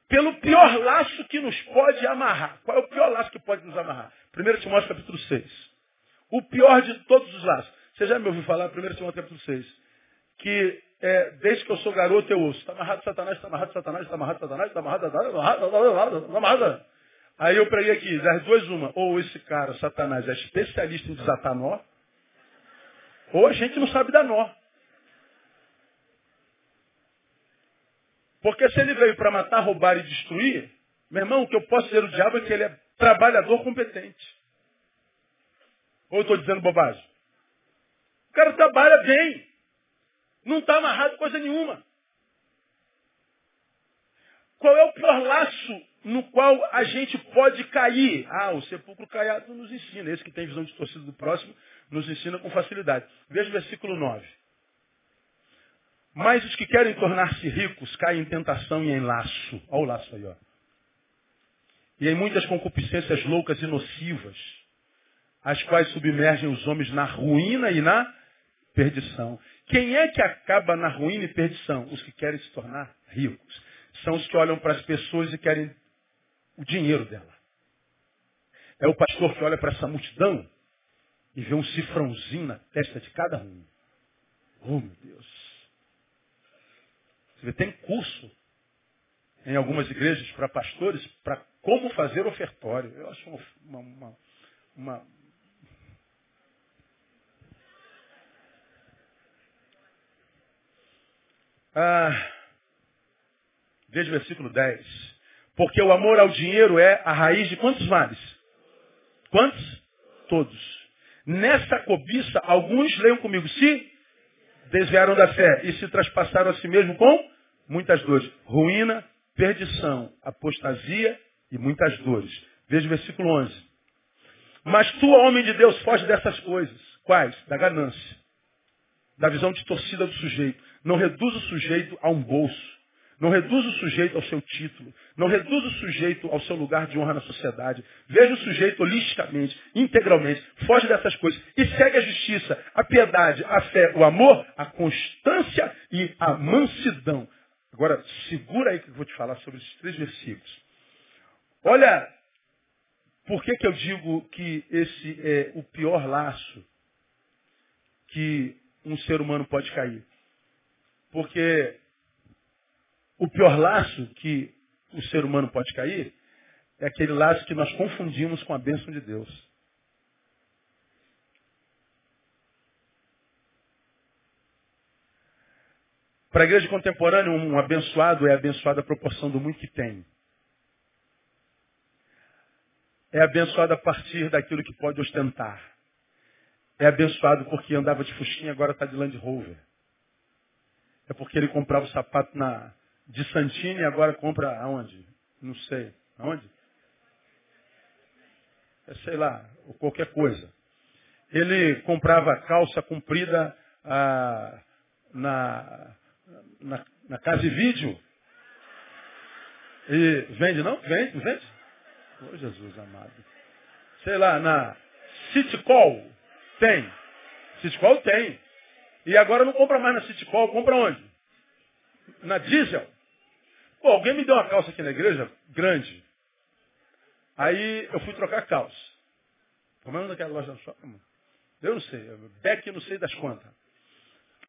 pelo pior laço que nos pode amarrar. Qual é o pior laço que pode nos amarrar? 1 Timóteo capítulo 6. O pior de todos os laços. Você já me ouviu falar, 1 Timóteo capítulo 6, que é, desde que eu sou garoto eu ouço, está amarrado Satanás, está amarrado Satanás, está amarrado Satanás, está amarrado, está amarrado, está amarrado, está amarrado. Aí eu preguei aqui, das duas uma, ou esse cara, Satanás, é especialista em desatar nó, ou a gente não sabe dar nó. Porque se ele veio para matar, roubar e destruir, meu irmão, o que eu posso dizer do diabo é que ele é trabalhador competente. Ou eu estou dizendo bobagem? O cara trabalha bem. Não está amarrado coisa nenhuma. Qual é o pior laço no qual a gente pode cair? Ah, o sepulcro caiado nos ensina. Esse que tem visão distorcida do próximo nos ensina com facilidade. Veja o versículo 9. Mas os que querem tornar-se ricos caem em tentação e em laço. Olha o laço aí, ó. E em muitas concupiscências loucas e nocivas, as quais submergem os homens na ruína e na perdição. Quem é que acaba na ruína e perdição? Os que querem se tornar ricos. São os que olham para as pessoas e querem o dinheiro dela. É o pastor que olha para essa multidão e vê um cifrãozinho na testa de cada um. Oh, meu Deus. Você vê, tem curso em algumas igrejas para pastores para como fazer ofertório. Eu acho uma, uma, uma, Ah, veja o versículo 10. Porque o amor ao dinheiro é a raiz de quantos males? Quantos? Todos. Nessa cobiça, alguns, leiam comigo, se desviaram da fé e se traspassaram a si mesmo com muitas dores. Ruína, perdição, apostasia e muitas dores. Veja o versículo 11. Mas tu, homem de Deus, foge dessas coisas. Quais? Da ganância. Da visão distorcida do sujeito. Não reduz o sujeito a um bolso. Não reduz o sujeito ao seu título. Não reduz o sujeito ao seu lugar de honra na sociedade. Veja o sujeito holisticamente, integralmente. Foge dessas coisas. E segue a justiça, a piedade, a fé, o amor, a constância e a mansidão. Agora, segura aí que eu vou te falar sobre esses três versículos. Olha, por que, que eu digo que esse é o pior laço que um ser humano pode cair? Porque o pior laço que o ser humano pode cair é aquele laço que nós confundimos com a bênção de Deus. Para a igreja contemporânea, um abençoado é abençoado à proporção do muito que tem. É abençoado a partir daquilo que pode ostentar. É abençoado porque andava de fusquinha, agora está de Land Rover. É porque ele comprava o sapato na, de Santini e agora compra aonde? Não sei. Aonde? É, sei lá, ou qualquer coisa. Ele comprava calça comprida ah, na, na, na casa e vídeo. E vende, não? Vende, vende? Oh, Jesus amado. Sei lá, na City Call tem. City Call tem. E agora não compra mais na City compra onde? Na Diesel. Pô, alguém me deu uma calça aqui na igreja, grande. Aí eu fui trocar calça. Como é o nome daquela loja shopping? Eu não sei, Beck não sei das quantas.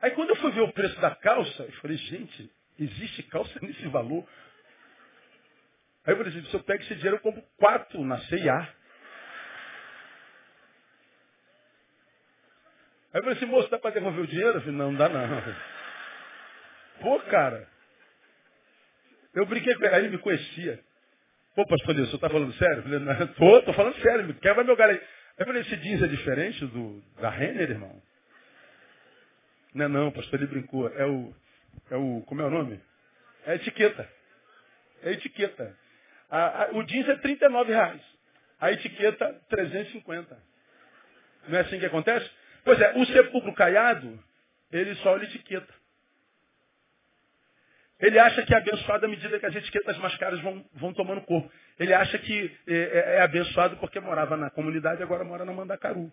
Aí quando eu fui ver o preço da calça, eu falei, gente, existe calça <laughs> nesse valor? Aí eu falei assim, se eu pego esse dinheiro, eu compro quatro na CIA. Aí eu falei assim, moço, dá para devolver o dinheiro? Eu falei, não, não dá não. Pô, cara. Eu brinquei com ele, ele me conhecia. Pô, pastor Deus, você está falando sério? Eu falei, não, <laughs> tô, tô falando sério, quebra meu galho aí. Eu falei, esse jeans é diferente do da Renner, irmão? Não é não, pastor, ele brincou. É o, é o, como é o nome? É a etiqueta. É a etiqueta. A, a, o jeans é 39 reais. A etiqueta, 350. Não é assim que acontece? Pois é, o sepulcro caiado, ele só olha etiqueta. Ele acha que é abençoado à medida que as etiquetas mais caras vão, vão tomando corpo. Ele acha que é, é, é abençoado porque morava na comunidade e agora mora na Mandacaru.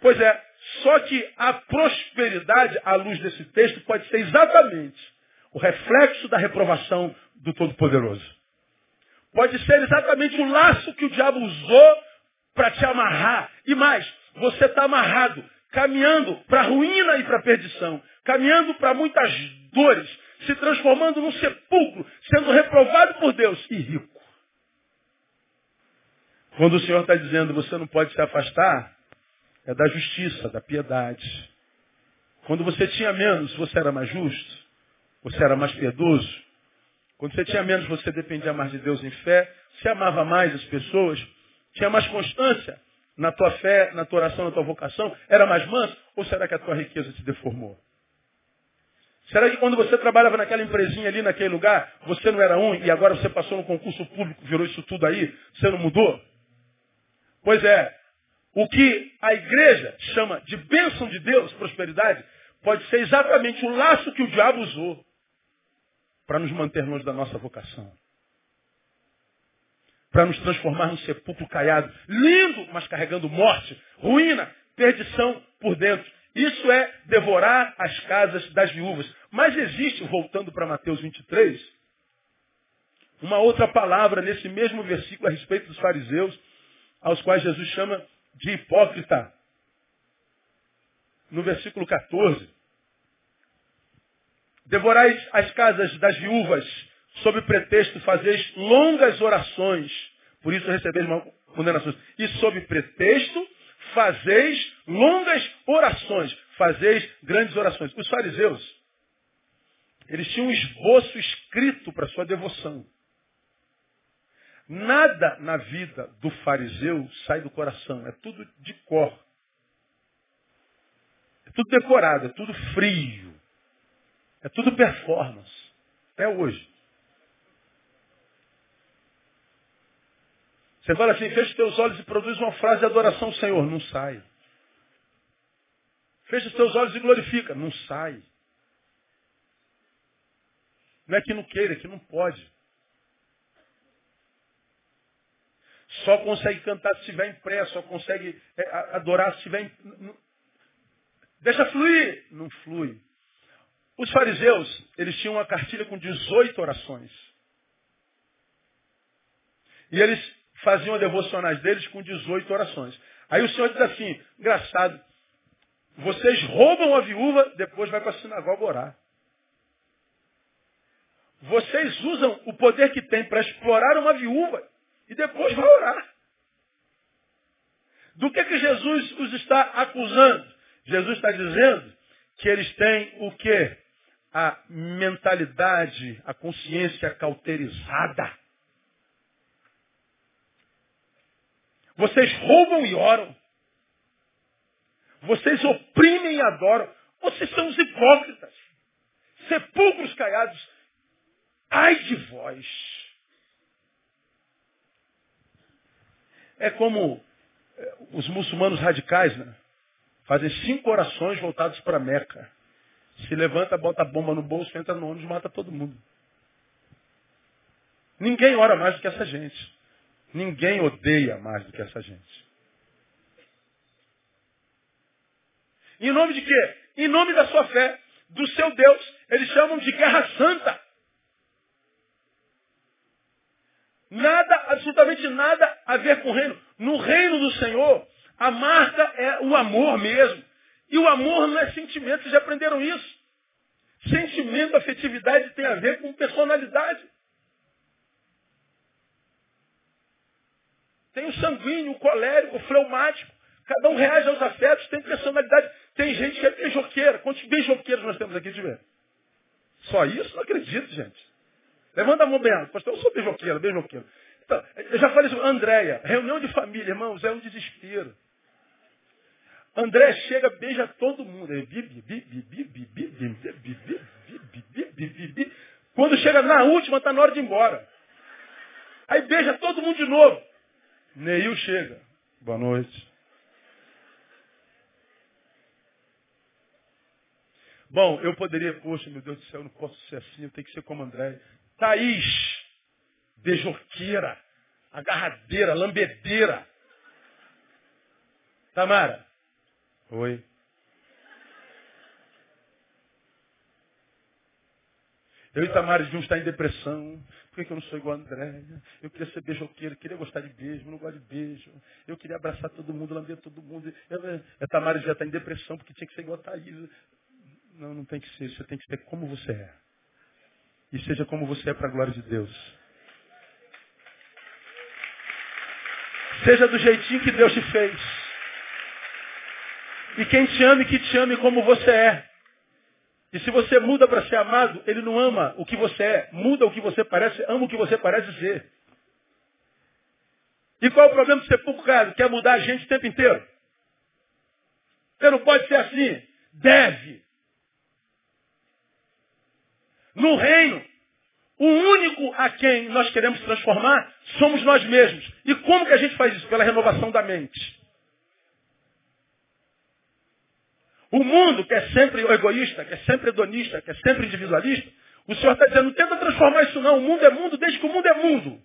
Pois é, só que a prosperidade, à luz desse texto, pode ser exatamente o reflexo da reprovação do Todo-Poderoso. Pode ser exatamente o laço que o diabo usou para te amarrar. E mais, você está amarrado, caminhando para a ruína e para a perdição, caminhando para muitas dores, se transformando num sepulcro, sendo reprovado por Deus e rico. Quando o Senhor está dizendo você não pode se afastar, é da justiça, da piedade. Quando você tinha menos, você era mais justo, você era mais piedoso. Quando você tinha menos, você dependia mais de Deus em fé, você amava mais as pessoas, tinha mais constância na tua fé, na tua oração, na tua vocação, era mais manso, ou será que a tua riqueza te deformou? Será que quando você trabalhava naquela empresinha ali, naquele lugar, você não era um e agora você passou no concurso público, virou isso tudo aí, você não mudou? Pois é, o que a igreja chama de bênção de Deus, prosperidade, pode ser exatamente o laço que o diabo usou para nos manter longe da nossa vocação. Para nos transformar num sepulcro caiado, lindo, mas carregando morte, ruína, perdição por dentro. Isso é devorar as casas das viúvas. Mas existe, voltando para Mateus 23, uma outra palavra nesse mesmo versículo a respeito dos fariseus, aos quais Jesus chama de hipócrita. No versículo 14. Devorais as casas das viúvas, sob pretexto fazeis longas orações, por isso recebeis condenações. E sob pretexto fazeis longas orações, fazeis grandes orações. Os fariseus, eles tinham um esboço escrito para sua devoção. Nada na vida do fariseu sai do coração, é tudo de cor. É tudo decorado, é tudo frio. É tudo performance. Até hoje. Você fala assim, fecha os teus olhos e produz uma frase de adoração ao Senhor. Não sai. Fecha os teus olhos e glorifica. Não sai. Não é que não queira, é que não pode. Só consegue cantar se estiver em pré, só consegue é, adorar se estiver em... Deixa fluir. Não flui. Os fariseus, eles tinham uma cartilha com 18 orações. E eles faziam devocionais deles com 18 orações. Aí o Senhor diz assim, engraçado, vocês roubam a viúva, depois vai para a sinagoga orar. Vocês usam o poder que tem para explorar uma viúva e depois vai orar. Do que, que Jesus os está acusando? Jesus está dizendo que eles têm o quê? A mentalidade, a consciência cauterizada. Vocês roubam e oram. Vocês oprimem e adoram. Vocês são os hipócritas. Sepulcros caiados. Ai de vós. É como é, os muçulmanos radicais, né? Fazem cinco orações voltadas para Meca. Se levanta, bota a bomba no bolso, entra no ônibus, mata todo mundo. Ninguém ora mais do que essa gente. Ninguém odeia mais do que essa gente. Em nome de quê? Em nome da sua fé, do seu Deus. Eles chamam de guerra santa. Nada, absolutamente nada a ver com o reino. No reino do Senhor, a marca é o amor mesmo. E o amor não é sentimento, vocês já aprenderam isso. Sentimento, afetividade tem a ver com personalidade. Tem o sanguíneo, o colérico, o fleumático. Cada um reage aos afetos, tem personalidade. Tem gente que é beijoqueira. Quantos beijoqueiros nós temos aqui de ver? Só isso? Não acredito, gente. Levanta a mão bem alto. Pastor, eu sou beijoqueiro, beijoqueiro. Então, eu já falei isso. Andréia, reunião de família, irmãos, é um desespero. André chega, beija todo mundo. Quando chega na última, está na hora de ir embora. Aí beija todo mundo de novo. Neil chega. Boa noite. Bom, eu poderia, poxa, meu Deus do céu, eu não posso ser assim, eu tenho que ser como André. Thaís, beijoqueira, agarradeira, lambedeira. Tamara. Oi. Eu e Tamara devíamos estar em depressão. Por que eu não sou igual a André? Eu queria ser beijoqueiro, queria gostar de beijo, não gosto de beijo. Eu queria abraçar todo mundo, lamber todo mundo. Eu, a Tamara já está em depressão porque tinha que ser igual a Thaís. Não, não tem que ser. Você tem que ser como você é. E seja como você é para a glória de Deus. Seja do jeitinho que Deus te fez. E quem te ama que te ame como você é. E se você muda para ser amado, ele não ama o que você é, muda o que você parece, ama o que você parece ser. E qual é o problema ser sepulcrado? Quer mudar a gente o tempo inteiro. Você não pode ser assim. Deve. No reino, o único a quem nós queremos transformar somos nós mesmos. E como que a gente faz isso? Pela renovação da mente. O mundo, que é sempre egoísta, que é sempre hedonista, que é sempre individualista, o Senhor está dizendo, não tenta transformar isso não. O mundo é mundo desde que o mundo é mundo.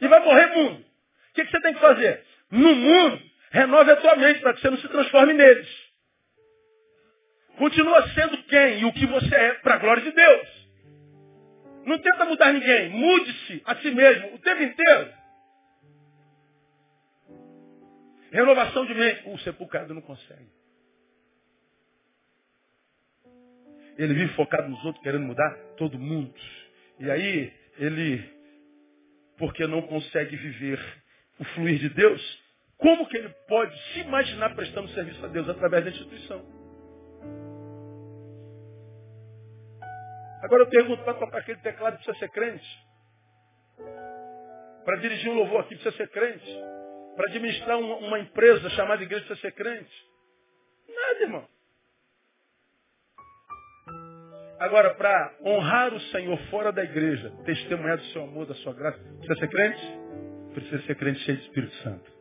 E vai morrer mundo. O que, que você tem que fazer? No mundo, renove a tua mente para que você não se transforme neles. Continua sendo quem e o que você é para a glória de Deus. Não tenta mudar ninguém. Mude-se a si mesmo o tempo inteiro. Renovação de mente. O sepulcrado não consegue. Ele vive focado nos outros, querendo mudar todo mundo. E aí, ele, porque não consegue viver o fluir de Deus, como que ele pode se imaginar prestando serviço a Deus através da instituição? Agora eu pergunto, para tocar aquele teclado precisa ser crente? Para dirigir um louvor aqui precisa ser crente? Para administrar uma, empresa chamada igreja precisa ser crente? Nada, irmão. Agora, para honrar o Senhor fora da igreja, testemunhar do seu amor, da sua graça, precisa ser crente? Precisa ser crente cheio de Espírito Santo.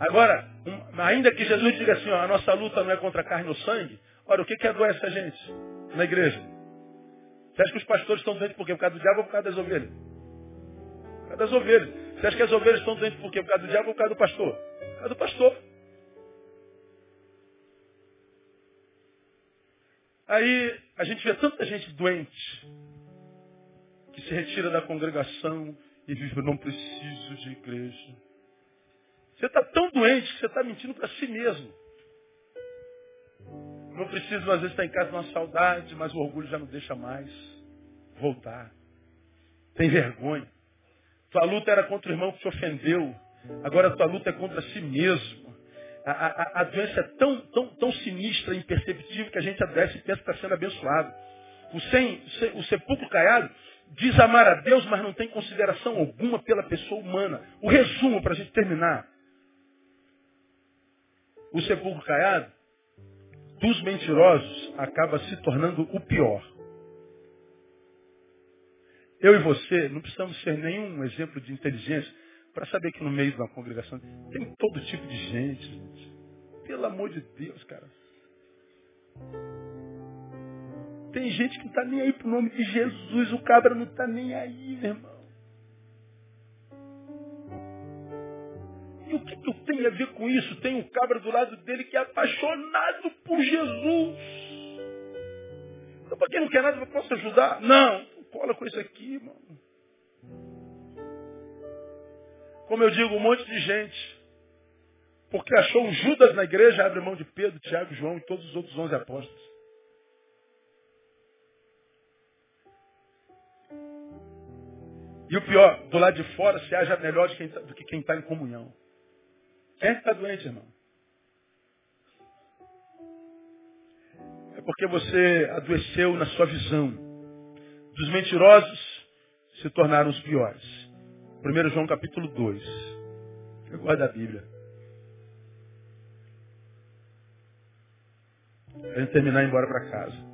Agora, um, ainda que Jesus diga assim, ó, a nossa luta não é contra carne ou sangue, Ora, o que, que adoece a gente na igreja? Você acha que os pastores estão doentes por quê? Por causa do diabo ou por causa das ovelhas? Por causa das ovelhas. Você acha que as ovelhas estão doentes por quê? Por causa do diabo ou por causa do pastor? Por causa do pastor. Aí a gente vê tanta gente doente que se retira da congregação e vive, eu não preciso de igreja. Você está tão doente que você está mentindo para si mesmo. Não preciso, às vezes, estar em casa uma saudade, mas o orgulho já não deixa mais voltar. Tem vergonha. Tua luta era contra o irmão que te ofendeu. Agora tua luta é contra si mesmo. A, a, a doença é tão, tão, tão sinistra imperceptível que a gente adoece e pensa que está sendo abençoado. O, sem, o sepulcro caiado diz amar a Deus, mas não tem consideração alguma pela pessoa humana. O resumo para a gente terminar. O sepulcro caiado dos mentirosos acaba se tornando o pior. Eu e você não precisamos ser nenhum exemplo de inteligência para saber que no meio de uma congregação tem todo tipo de gente, gente. Pelo amor de Deus, cara. Tem gente que não está nem aí pro nome de Jesus, o cabra não está nem aí, meu irmão. E o que, eu tenho a ver com isso? Tem um cabra do lado dele que é apaixonado por Jesus. Então, para quem não quer nada, eu posso ajudar? Não, cola com isso aqui, mano. Como eu digo, um monte de gente Porque achou um Judas na igreja, abre mão de Pedro, Tiago, João e todos os outros onze apóstolos. E o pior, do lado de fora se haja melhor tá, do que quem está em comunhão. Quem é está doente, irmão? É porque você adoeceu na sua visão. Dos mentirosos se tornaram os piores. 1 João capítulo 2. Eu gosto da Bíblia. Para gente terminar e ir embora para casa.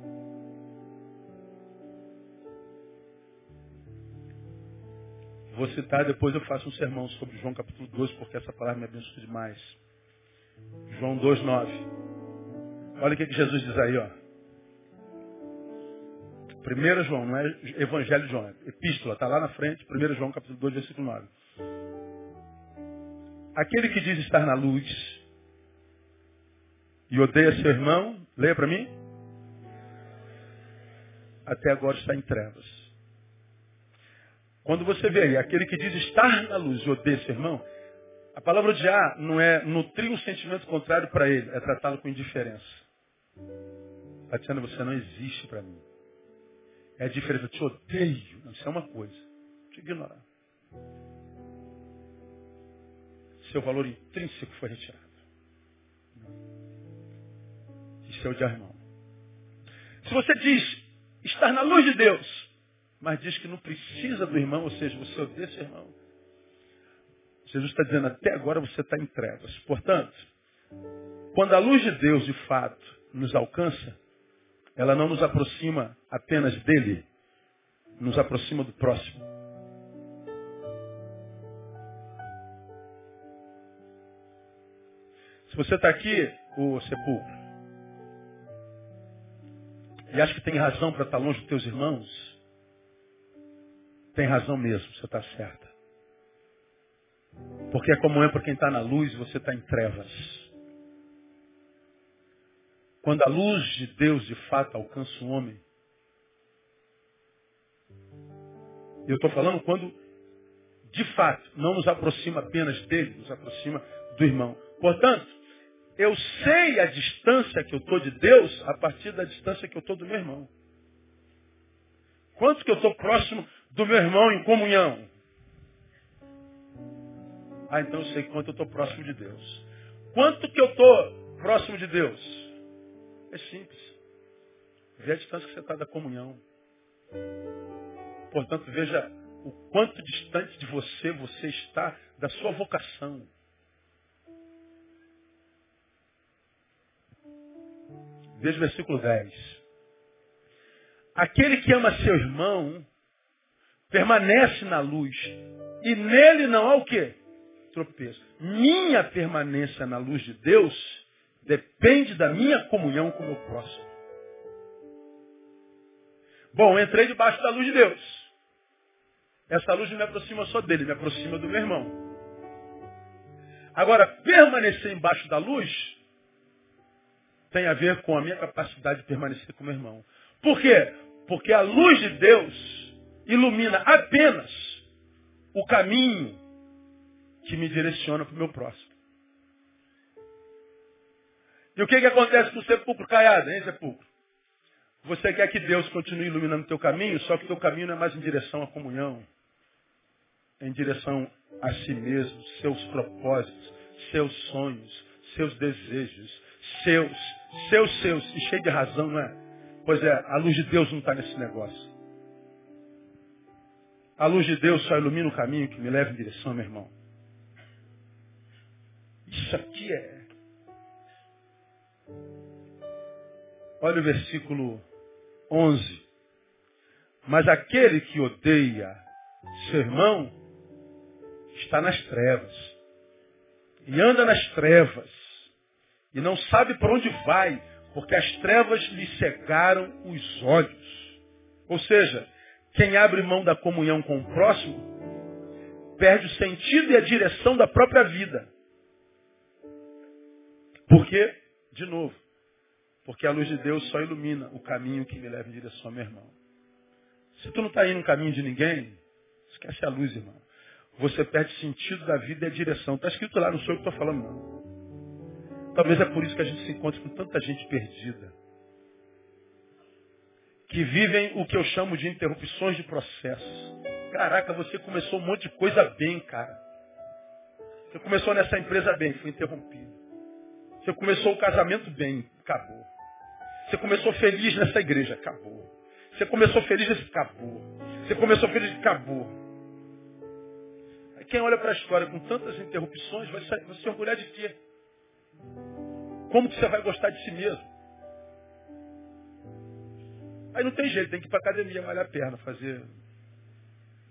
Vou citar, depois eu faço um sermão sobre João capítulo 2, porque essa palavra me abençoa demais. João 2, 9. Olha o que Jesus diz aí, ó. 1 João, não é Evangelho de João, é Epístola, está lá na frente, 1 João capítulo 2, versículo 9. Aquele que diz estar na luz e odeia seu irmão, leia para mim, até agora está em trevas. Quando você vê aí, aquele que diz estar na luz e odeia seu irmão, a palavra odiar não é nutrir um sentimento contrário para ele, é tratá-lo com indiferença. Tatiana, você não existe para mim. É a diferença, eu te odeio. Isso é uma coisa. Te ignorar. Seu valor intrínseco foi retirado. Isso é odiar irmão. Se você diz estar na luz de Deus, mas diz que não precisa do irmão, ou seja, você odeia seu irmão. Jesus está dizendo, até agora você está em trevas. Portanto, quando a luz de Deus, de fato, nos alcança, ela não nos aproxima apenas dele, nos aproxima do próximo. Se você está aqui, o sepulcro, e acha que tem razão para estar longe dos teus irmãos, tem razão mesmo, você está certa. Porque é como é para quem está na luz, você está em trevas. Quando a luz de Deus de fato alcança o homem, eu estou falando quando de fato não nos aproxima apenas dele, nos aproxima do irmão. Portanto, eu sei a distância que eu estou de Deus a partir da distância que eu estou do meu irmão. Quanto que eu estou próximo do meu irmão em comunhão. Ah, então eu sei quanto eu estou próximo de Deus. Quanto que eu estou próximo de Deus? É simples. Vê a distância que você está da comunhão. Portanto, veja o quanto distante de você você está da sua vocação. Veja o versículo 10. Aquele que ama seu irmão permanece na luz. E nele não há o quê? Tropeço. Minha permanência na luz de Deus depende da minha comunhão com o meu próximo. Bom, entrei debaixo da luz de Deus. Essa luz não me aproxima só dele, me aproxima do meu irmão. Agora, permanecer embaixo da luz tem a ver com a minha capacidade de permanecer com o meu irmão. Por quê? Porque a luz de Deus ilumina apenas o caminho que me direciona para o meu próximo. E o que, que acontece com o sepulcro caiado, hein, sepulcro? Você quer que Deus continue iluminando o teu caminho, só que o teu caminho não é mais em direção à comunhão, é em direção a si mesmo, seus propósitos, seus sonhos, seus desejos, seus, seus, seus, e cheio de razão, não é? Pois é, a luz de Deus não está nesse negócio. A luz de Deus só ilumina o caminho que me leva em direção, meu irmão. Isso aqui é. Olha o versículo 11. Mas aquele que odeia seu irmão está nas trevas. E anda nas trevas. E não sabe para onde vai, porque as trevas lhe cegaram os olhos. Ou seja, quem abre mão da comunhão com o próximo perde o sentido e a direção da própria vida. Por quê? De novo, porque a luz de Deus só ilumina o caminho que me leva em direção ao meu irmão. Se tu não está indo no caminho de ninguém, esquece a luz, irmão. Você perde sentido da vida e a direção. Está escrito lá, não sou eu que estou falando, não. Talvez é por isso que a gente se encontra com tanta gente perdida. Que vivem o que eu chamo de interrupções de processo. Caraca, você começou um monte de coisa bem, cara. Você começou nessa empresa bem, foi interrompido. Você começou o casamento bem, acabou. Você começou feliz nessa igreja, acabou. Você começou feliz nesse, acabou. Você começou feliz, acabou. Aí quem olha para a história com tantas interrupções vai, vai se orgulhar de quê? Como que você vai gostar de si mesmo? Aí não tem jeito, tem que ir para academia, malhar a perna, fazer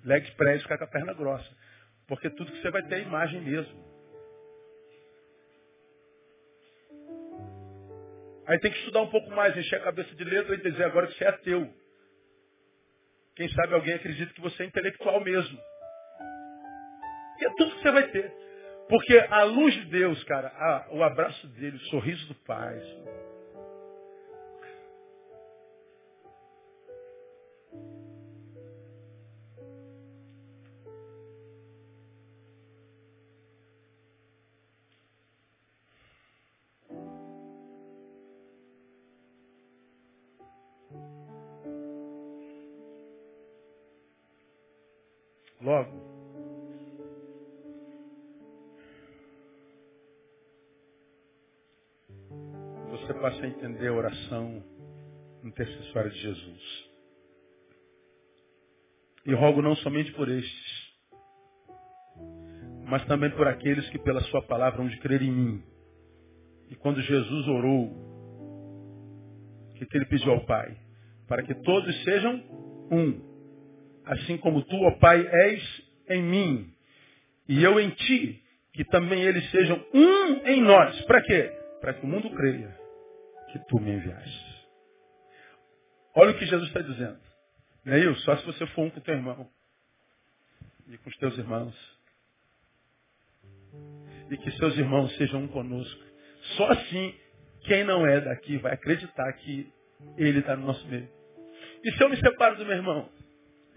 leg press, ficar com a perna grossa. Porque tudo que você vai ter é imagem mesmo. Aí tem que estudar um pouco mais, encher a cabeça de letra e dizer agora que você é ateu. Quem sabe alguém acredita que você é intelectual mesmo. E é tudo que você vai ter. Porque a luz de Deus, cara, a, o abraço dele, o sorriso do Pai, entender a oração intercessória de Jesus. E rogo não somente por estes, mas também por aqueles que pela sua palavra vão de crer em mim. E quando Jesus orou, o que, que ele pediu ao Pai? Para que todos sejam um assim como tu, ó Pai, és em mim e eu em ti, que também eles sejam um em nós. Para quê? Para que o mundo creia que tu me enviaste. Olha o que Jesus está dizendo. Neil, só se você for um com teu irmão e com os teus irmãos. E que seus irmãos sejam um conosco. Só assim, quem não é daqui vai acreditar que ele está no nosso meio. E se eu me separo do meu irmão?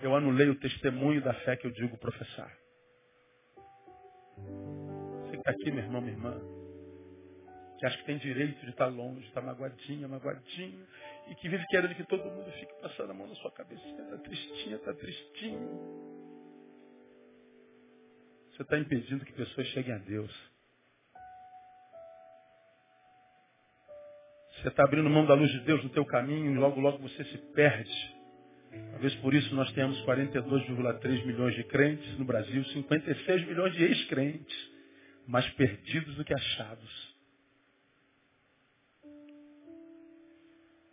eu anulei o testemunho da fé que eu digo professar. Você está aqui, meu irmão, minha irmã, que acha que tem direito de estar longe, estar magoadinha, magoadinho, e que vive querendo que todo mundo fique passando a mão na sua cabeça. Está tristinha, está tristinho. Você está impedindo que pessoas cheguem a Deus. Você está abrindo mão da luz de Deus no teu caminho e logo, logo você se perde. Talvez por isso nós tenhamos 42,3 milhões de crentes no Brasil, 56 milhões de ex-crentes, mais perdidos do que achados.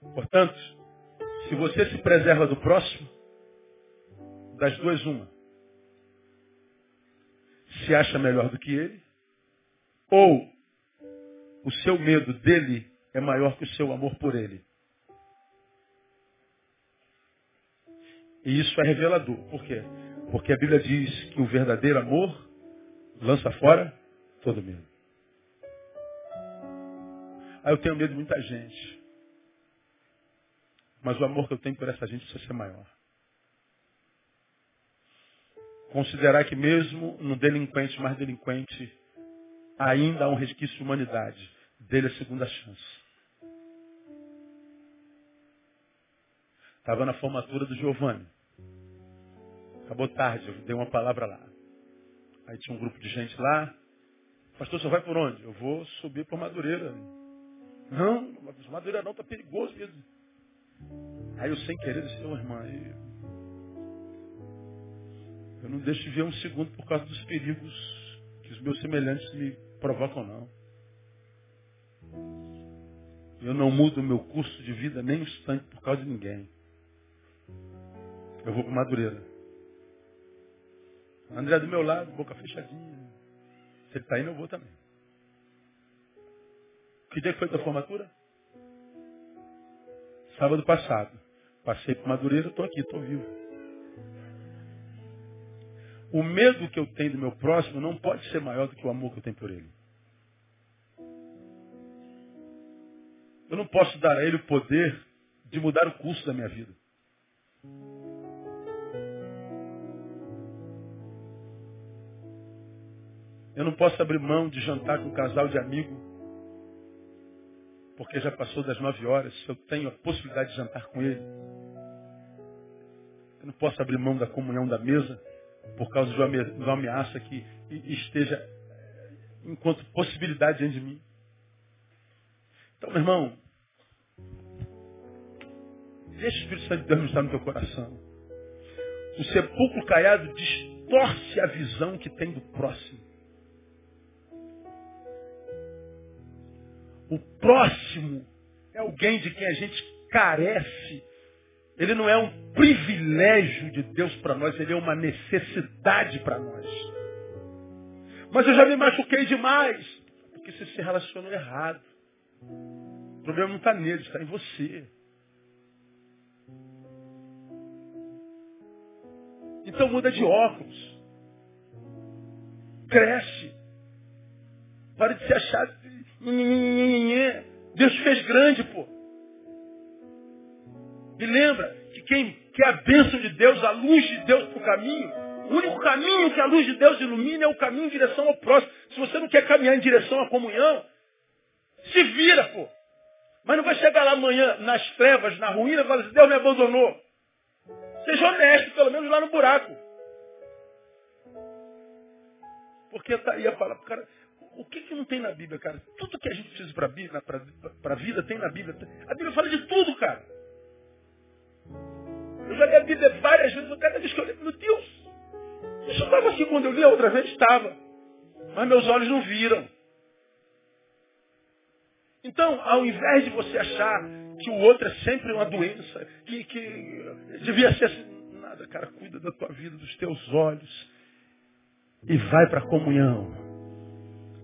Portanto, se você se preserva do próximo, das duas uma. Se acha melhor do que ele, ou o seu medo dele é maior que o seu amor por ele. E isso é revelador. Por quê? Porque a Bíblia diz que o verdadeiro amor lança fora todo medo. Aí eu tenho medo de muita gente. Mas o amor que eu tenho por essa gente precisa ser maior. Considerar que mesmo no delinquente mais delinquente, ainda há um resquício de humanidade. Dele a segunda chance. Estava na formatura do Giovanni. Acabou tarde, eu dei uma palavra lá. Aí tinha um grupo de gente lá. Pastor, você vai por onde? Eu vou subir para Madureira. Não, Madureira não, tá perigoso mesmo. Aí eu sem querer disse, oh, irmã, eu não deixo de ver um segundo por causa dos perigos que os meus semelhantes me provocam, não. Eu não mudo o meu curso de vida nem um instante por causa de ninguém. Eu vou para Madureira. André do meu lado, boca fechadinha. Se ele está indo, eu vou também. Que dia foi tua formatura? Sábado passado. Passei por Madureira, estou aqui, estou vivo. O medo que eu tenho do meu próximo não pode ser maior do que o amor que eu tenho por ele. Eu não posso dar a ele o poder de mudar o curso da minha vida. Eu não posso abrir mão de jantar com um casal de amigo porque já passou das nove horas, eu tenho a possibilidade de jantar com ele. Eu não posso abrir mão da comunhão da mesa por causa de uma ameaça que esteja enquanto possibilidade diante de mim. Então, meu irmão, deixa o Espírito Santo de Deus estar no teu coração. O sepulcro caiado distorce a visão que tem do próximo. O próximo é alguém de quem a gente carece. Ele não é um privilégio de Deus para nós, ele é uma necessidade para nós. Mas eu já me machuquei demais, porque você se relacionou errado. O problema não está nele, está em você. Então muda de óculos. Cresce. Para de se achar. Deus fez grande, pô. E lembra que quem quer a bênção de Deus, a luz de Deus para o caminho, o único caminho que a luz de Deus ilumina é o caminho em direção ao próximo. Se você não quer caminhar em direção à comunhão, se vira, pô. Mas não vai chegar lá amanhã nas trevas, na ruína, e falar assim, Deus me abandonou. Seja honesto, pelo menos lá no buraco. Porque ia falar para o cara, o que, que não tem na Bíblia, cara? Tudo que a gente precisa para a vida tem na Bíblia. A Bíblia fala de tudo, cara. Eu já li a Bíblia várias vezes, cada vez que eu li, meu Deus, isso estava aqui quando eu li a outra vez, estava. Mas meus olhos não viram. Então, ao invés de você achar que o outro é sempre uma doença, que, que devia ser assim, nada, cara, cuida da tua vida, dos teus olhos e vai para a comunhão.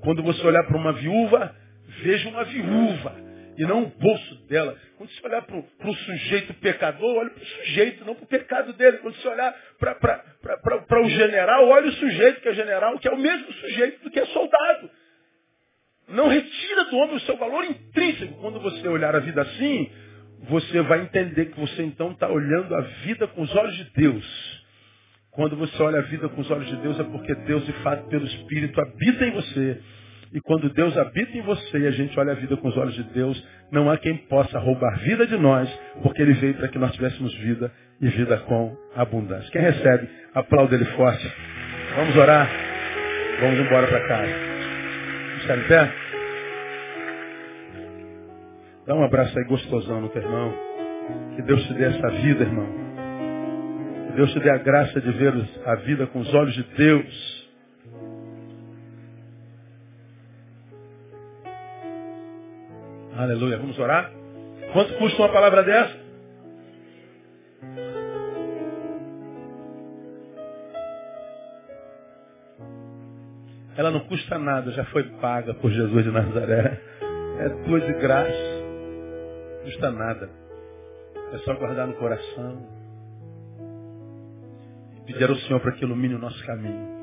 Quando você olhar para uma viúva, veja uma viúva e não o bolso dela. Quando você olhar para o sujeito pecador, olhe para o sujeito, não para o pecado dele. Quando você olhar para o general, olhe o sujeito que é general, que é o mesmo sujeito do que é soldado. Não retira do homem o seu valor intrínseco. Quando você olhar a vida assim, você vai entender que você então está olhando a vida com os olhos de Deus. Quando você olha a vida com os olhos de Deus, é porque Deus, de fato, pelo Espírito, habita em você. E quando Deus habita em você e a gente olha a vida com os olhos de Deus, não há quem possa roubar vida de nós, porque Ele veio para que nós tivéssemos vida e vida com abundância. Quem recebe, aplauda Ele forte. Vamos orar. Vamos embora para casa. Está em pé? Dá um abraço aí gostosão no teu irmão. Que Deus te dê essa vida, irmão. Deus te dê a graça de ver a vida com os olhos de Deus. Aleluia. Vamos orar? Quanto custa uma palavra dessa? Ela não custa nada, já foi paga por Jesus de Nazaré. É tua de graça custa nada. É só guardar no coração. Pedir ao Senhor para que ilumine o nosso caminho.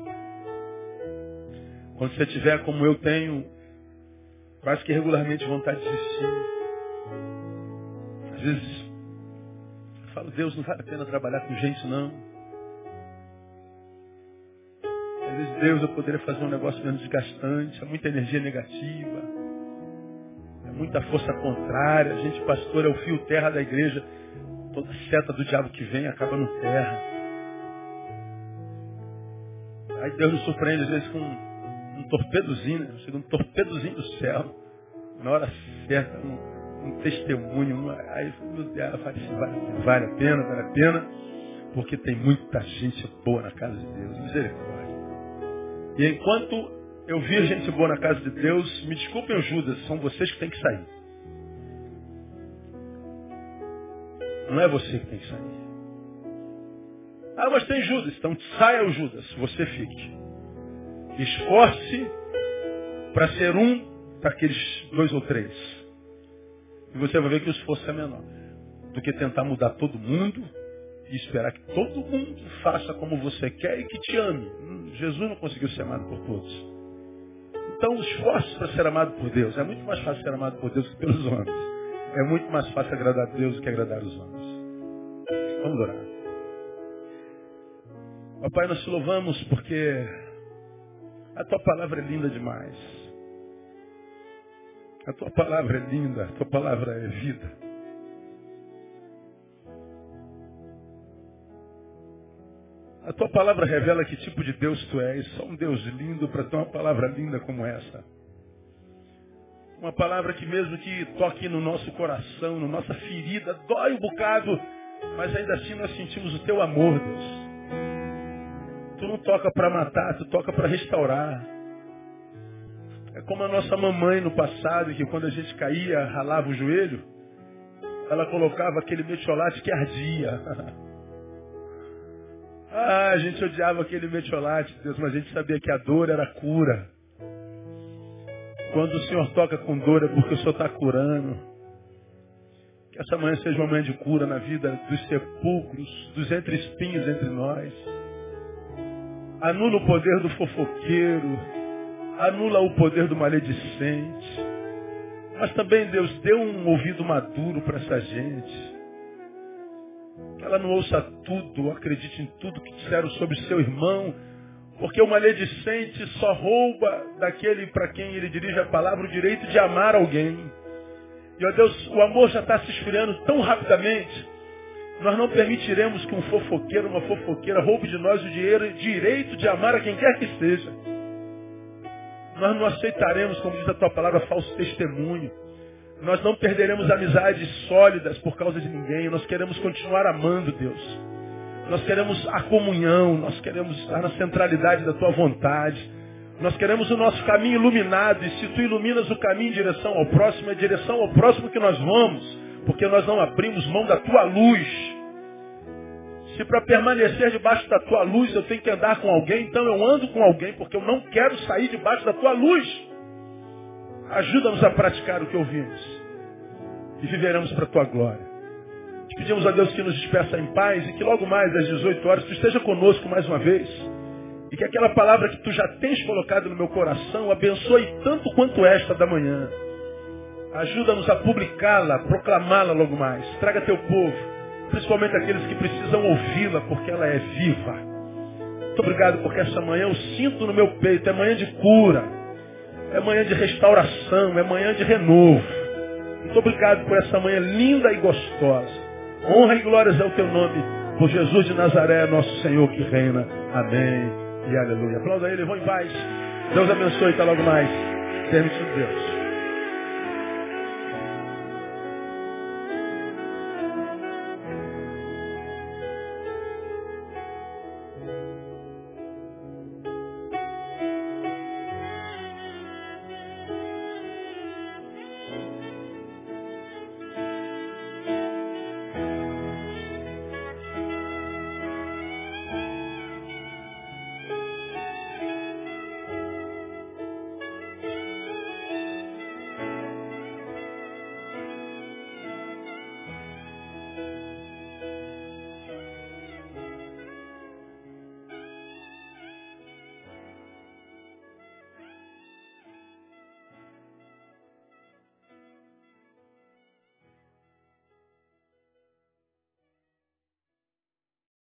Quando você tiver como eu tenho, quase que regularmente vontade de desistir. Às vezes, eu falo, Deus, não vale a pena trabalhar com gente, não. Às vezes, Deus, eu poderia fazer um negócio menos desgastante, há muita energia negativa muita força contrária. A gente, pastor, é o fio terra da igreja. Toda seta do diabo que vem acaba no terra. Aí Deus nos surpreende às vezes com um, um torpedozinho, né? um torpedozinho do céu. Na hora certa, um, um testemunho. Uma, aí meu Deus, vale, vale a pena, vale a pena. Porque tem muita gente boa na casa de Deus. Misericórdia. E enquanto eu vi gente boa na casa de Deus, me desculpem Judas, são vocês que têm que sair. Não é você que tem que sair. Ah, mas tem Judas. Então saia o Judas, você fique. Esforce para ser um daqueles dois ou três. E você vai ver que o esforço é menor. Do que tentar mudar todo mundo e esperar que todo mundo faça como você quer e que te ame. Hum, Jesus não conseguiu ser amado por todos. Então, esforço para ser amado por Deus. É muito mais fácil ser amado por Deus que pelos homens. É muito mais fácil agradar a Deus do que agradar os homens. Vamos orar. Papai, nós te louvamos porque a tua palavra é linda demais. A tua palavra é linda, a tua palavra é vida. A tua palavra revela que tipo de Deus tu és. Só um Deus lindo para ter uma palavra linda como essa. Uma palavra que mesmo que toque no nosso coração, na nossa ferida, dói um bocado, mas ainda assim nós sentimos o teu amor, Deus. Tu não toca para matar, tu toca para restaurar. É como a nossa mamãe no passado, que quando a gente caía, ralava o joelho, ela colocava aquele metiolate que ardia. <laughs> ah, a gente odiava aquele metiolate, Deus, mas a gente sabia que a dor era cura. Quando o Senhor toca com dor é porque o Senhor está curando. Que essa manhã seja uma manhã de cura na vida dos sepulcros, dos entre espinhos entre nós. Anula o poder do fofoqueiro. Anula o poder do maledicente. Mas também, Deus, dê um ouvido maduro para essa gente. Que ela não ouça tudo, acredite em tudo que disseram sobre seu irmão porque o maledicente só rouba daquele para quem ele dirige a palavra o direito de amar alguém. E, ó Deus, o amor já está se esfriando tão rapidamente. Nós não permitiremos que um fofoqueiro, uma fofoqueira roube de nós o direito de amar a quem quer que seja. Nós não aceitaremos, como diz a tua palavra, falso testemunho. Nós não perderemos amizades sólidas por causa de ninguém. Nós queremos continuar amando, Deus. Nós queremos a comunhão, nós queremos estar na centralidade da tua vontade. Nós queremos o nosso caminho iluminado, e se tu iluminas o caminho em direção ao próximo, é direção ao próximo que nós vamos, porque nós não abrimos mão da tua luz. Se para permanecer debaixo da tua luz eu tenho que andar com alguém, então eu ando com alguém, porque eu não quero sair debaixo da tua luz. Ajuda-nos a praticar o que ouvimos e viveremos para a tua glória. Pedimos a Deus que nos despeça em paz e que logo mais às 18 horas tu esteja conosco mais uma vez. E que aquela palavra que tu já tens colocado no meu coração abençoe tanto quanto esta da manhã. Ajuda-nos a publicá-la, proclamá-la logo mais. Traga teu povo, principalmente aqueles que precisam ouvi-la, porque ela é viva. Muito obrigado porque essa manhã eu sinto no meu peito, é manhã de cura, é manhã de restauração, é manhã de renovo. Muito obrigado por essa manhã linda e gostosa. Honra e glórias ao teu nome, por Jesus de Nazaré, nosso Senhor que reina. Amém e aleluia. Aplauda ele, vou em paz. Deus abençoe, até logo mais. Permitido Deus.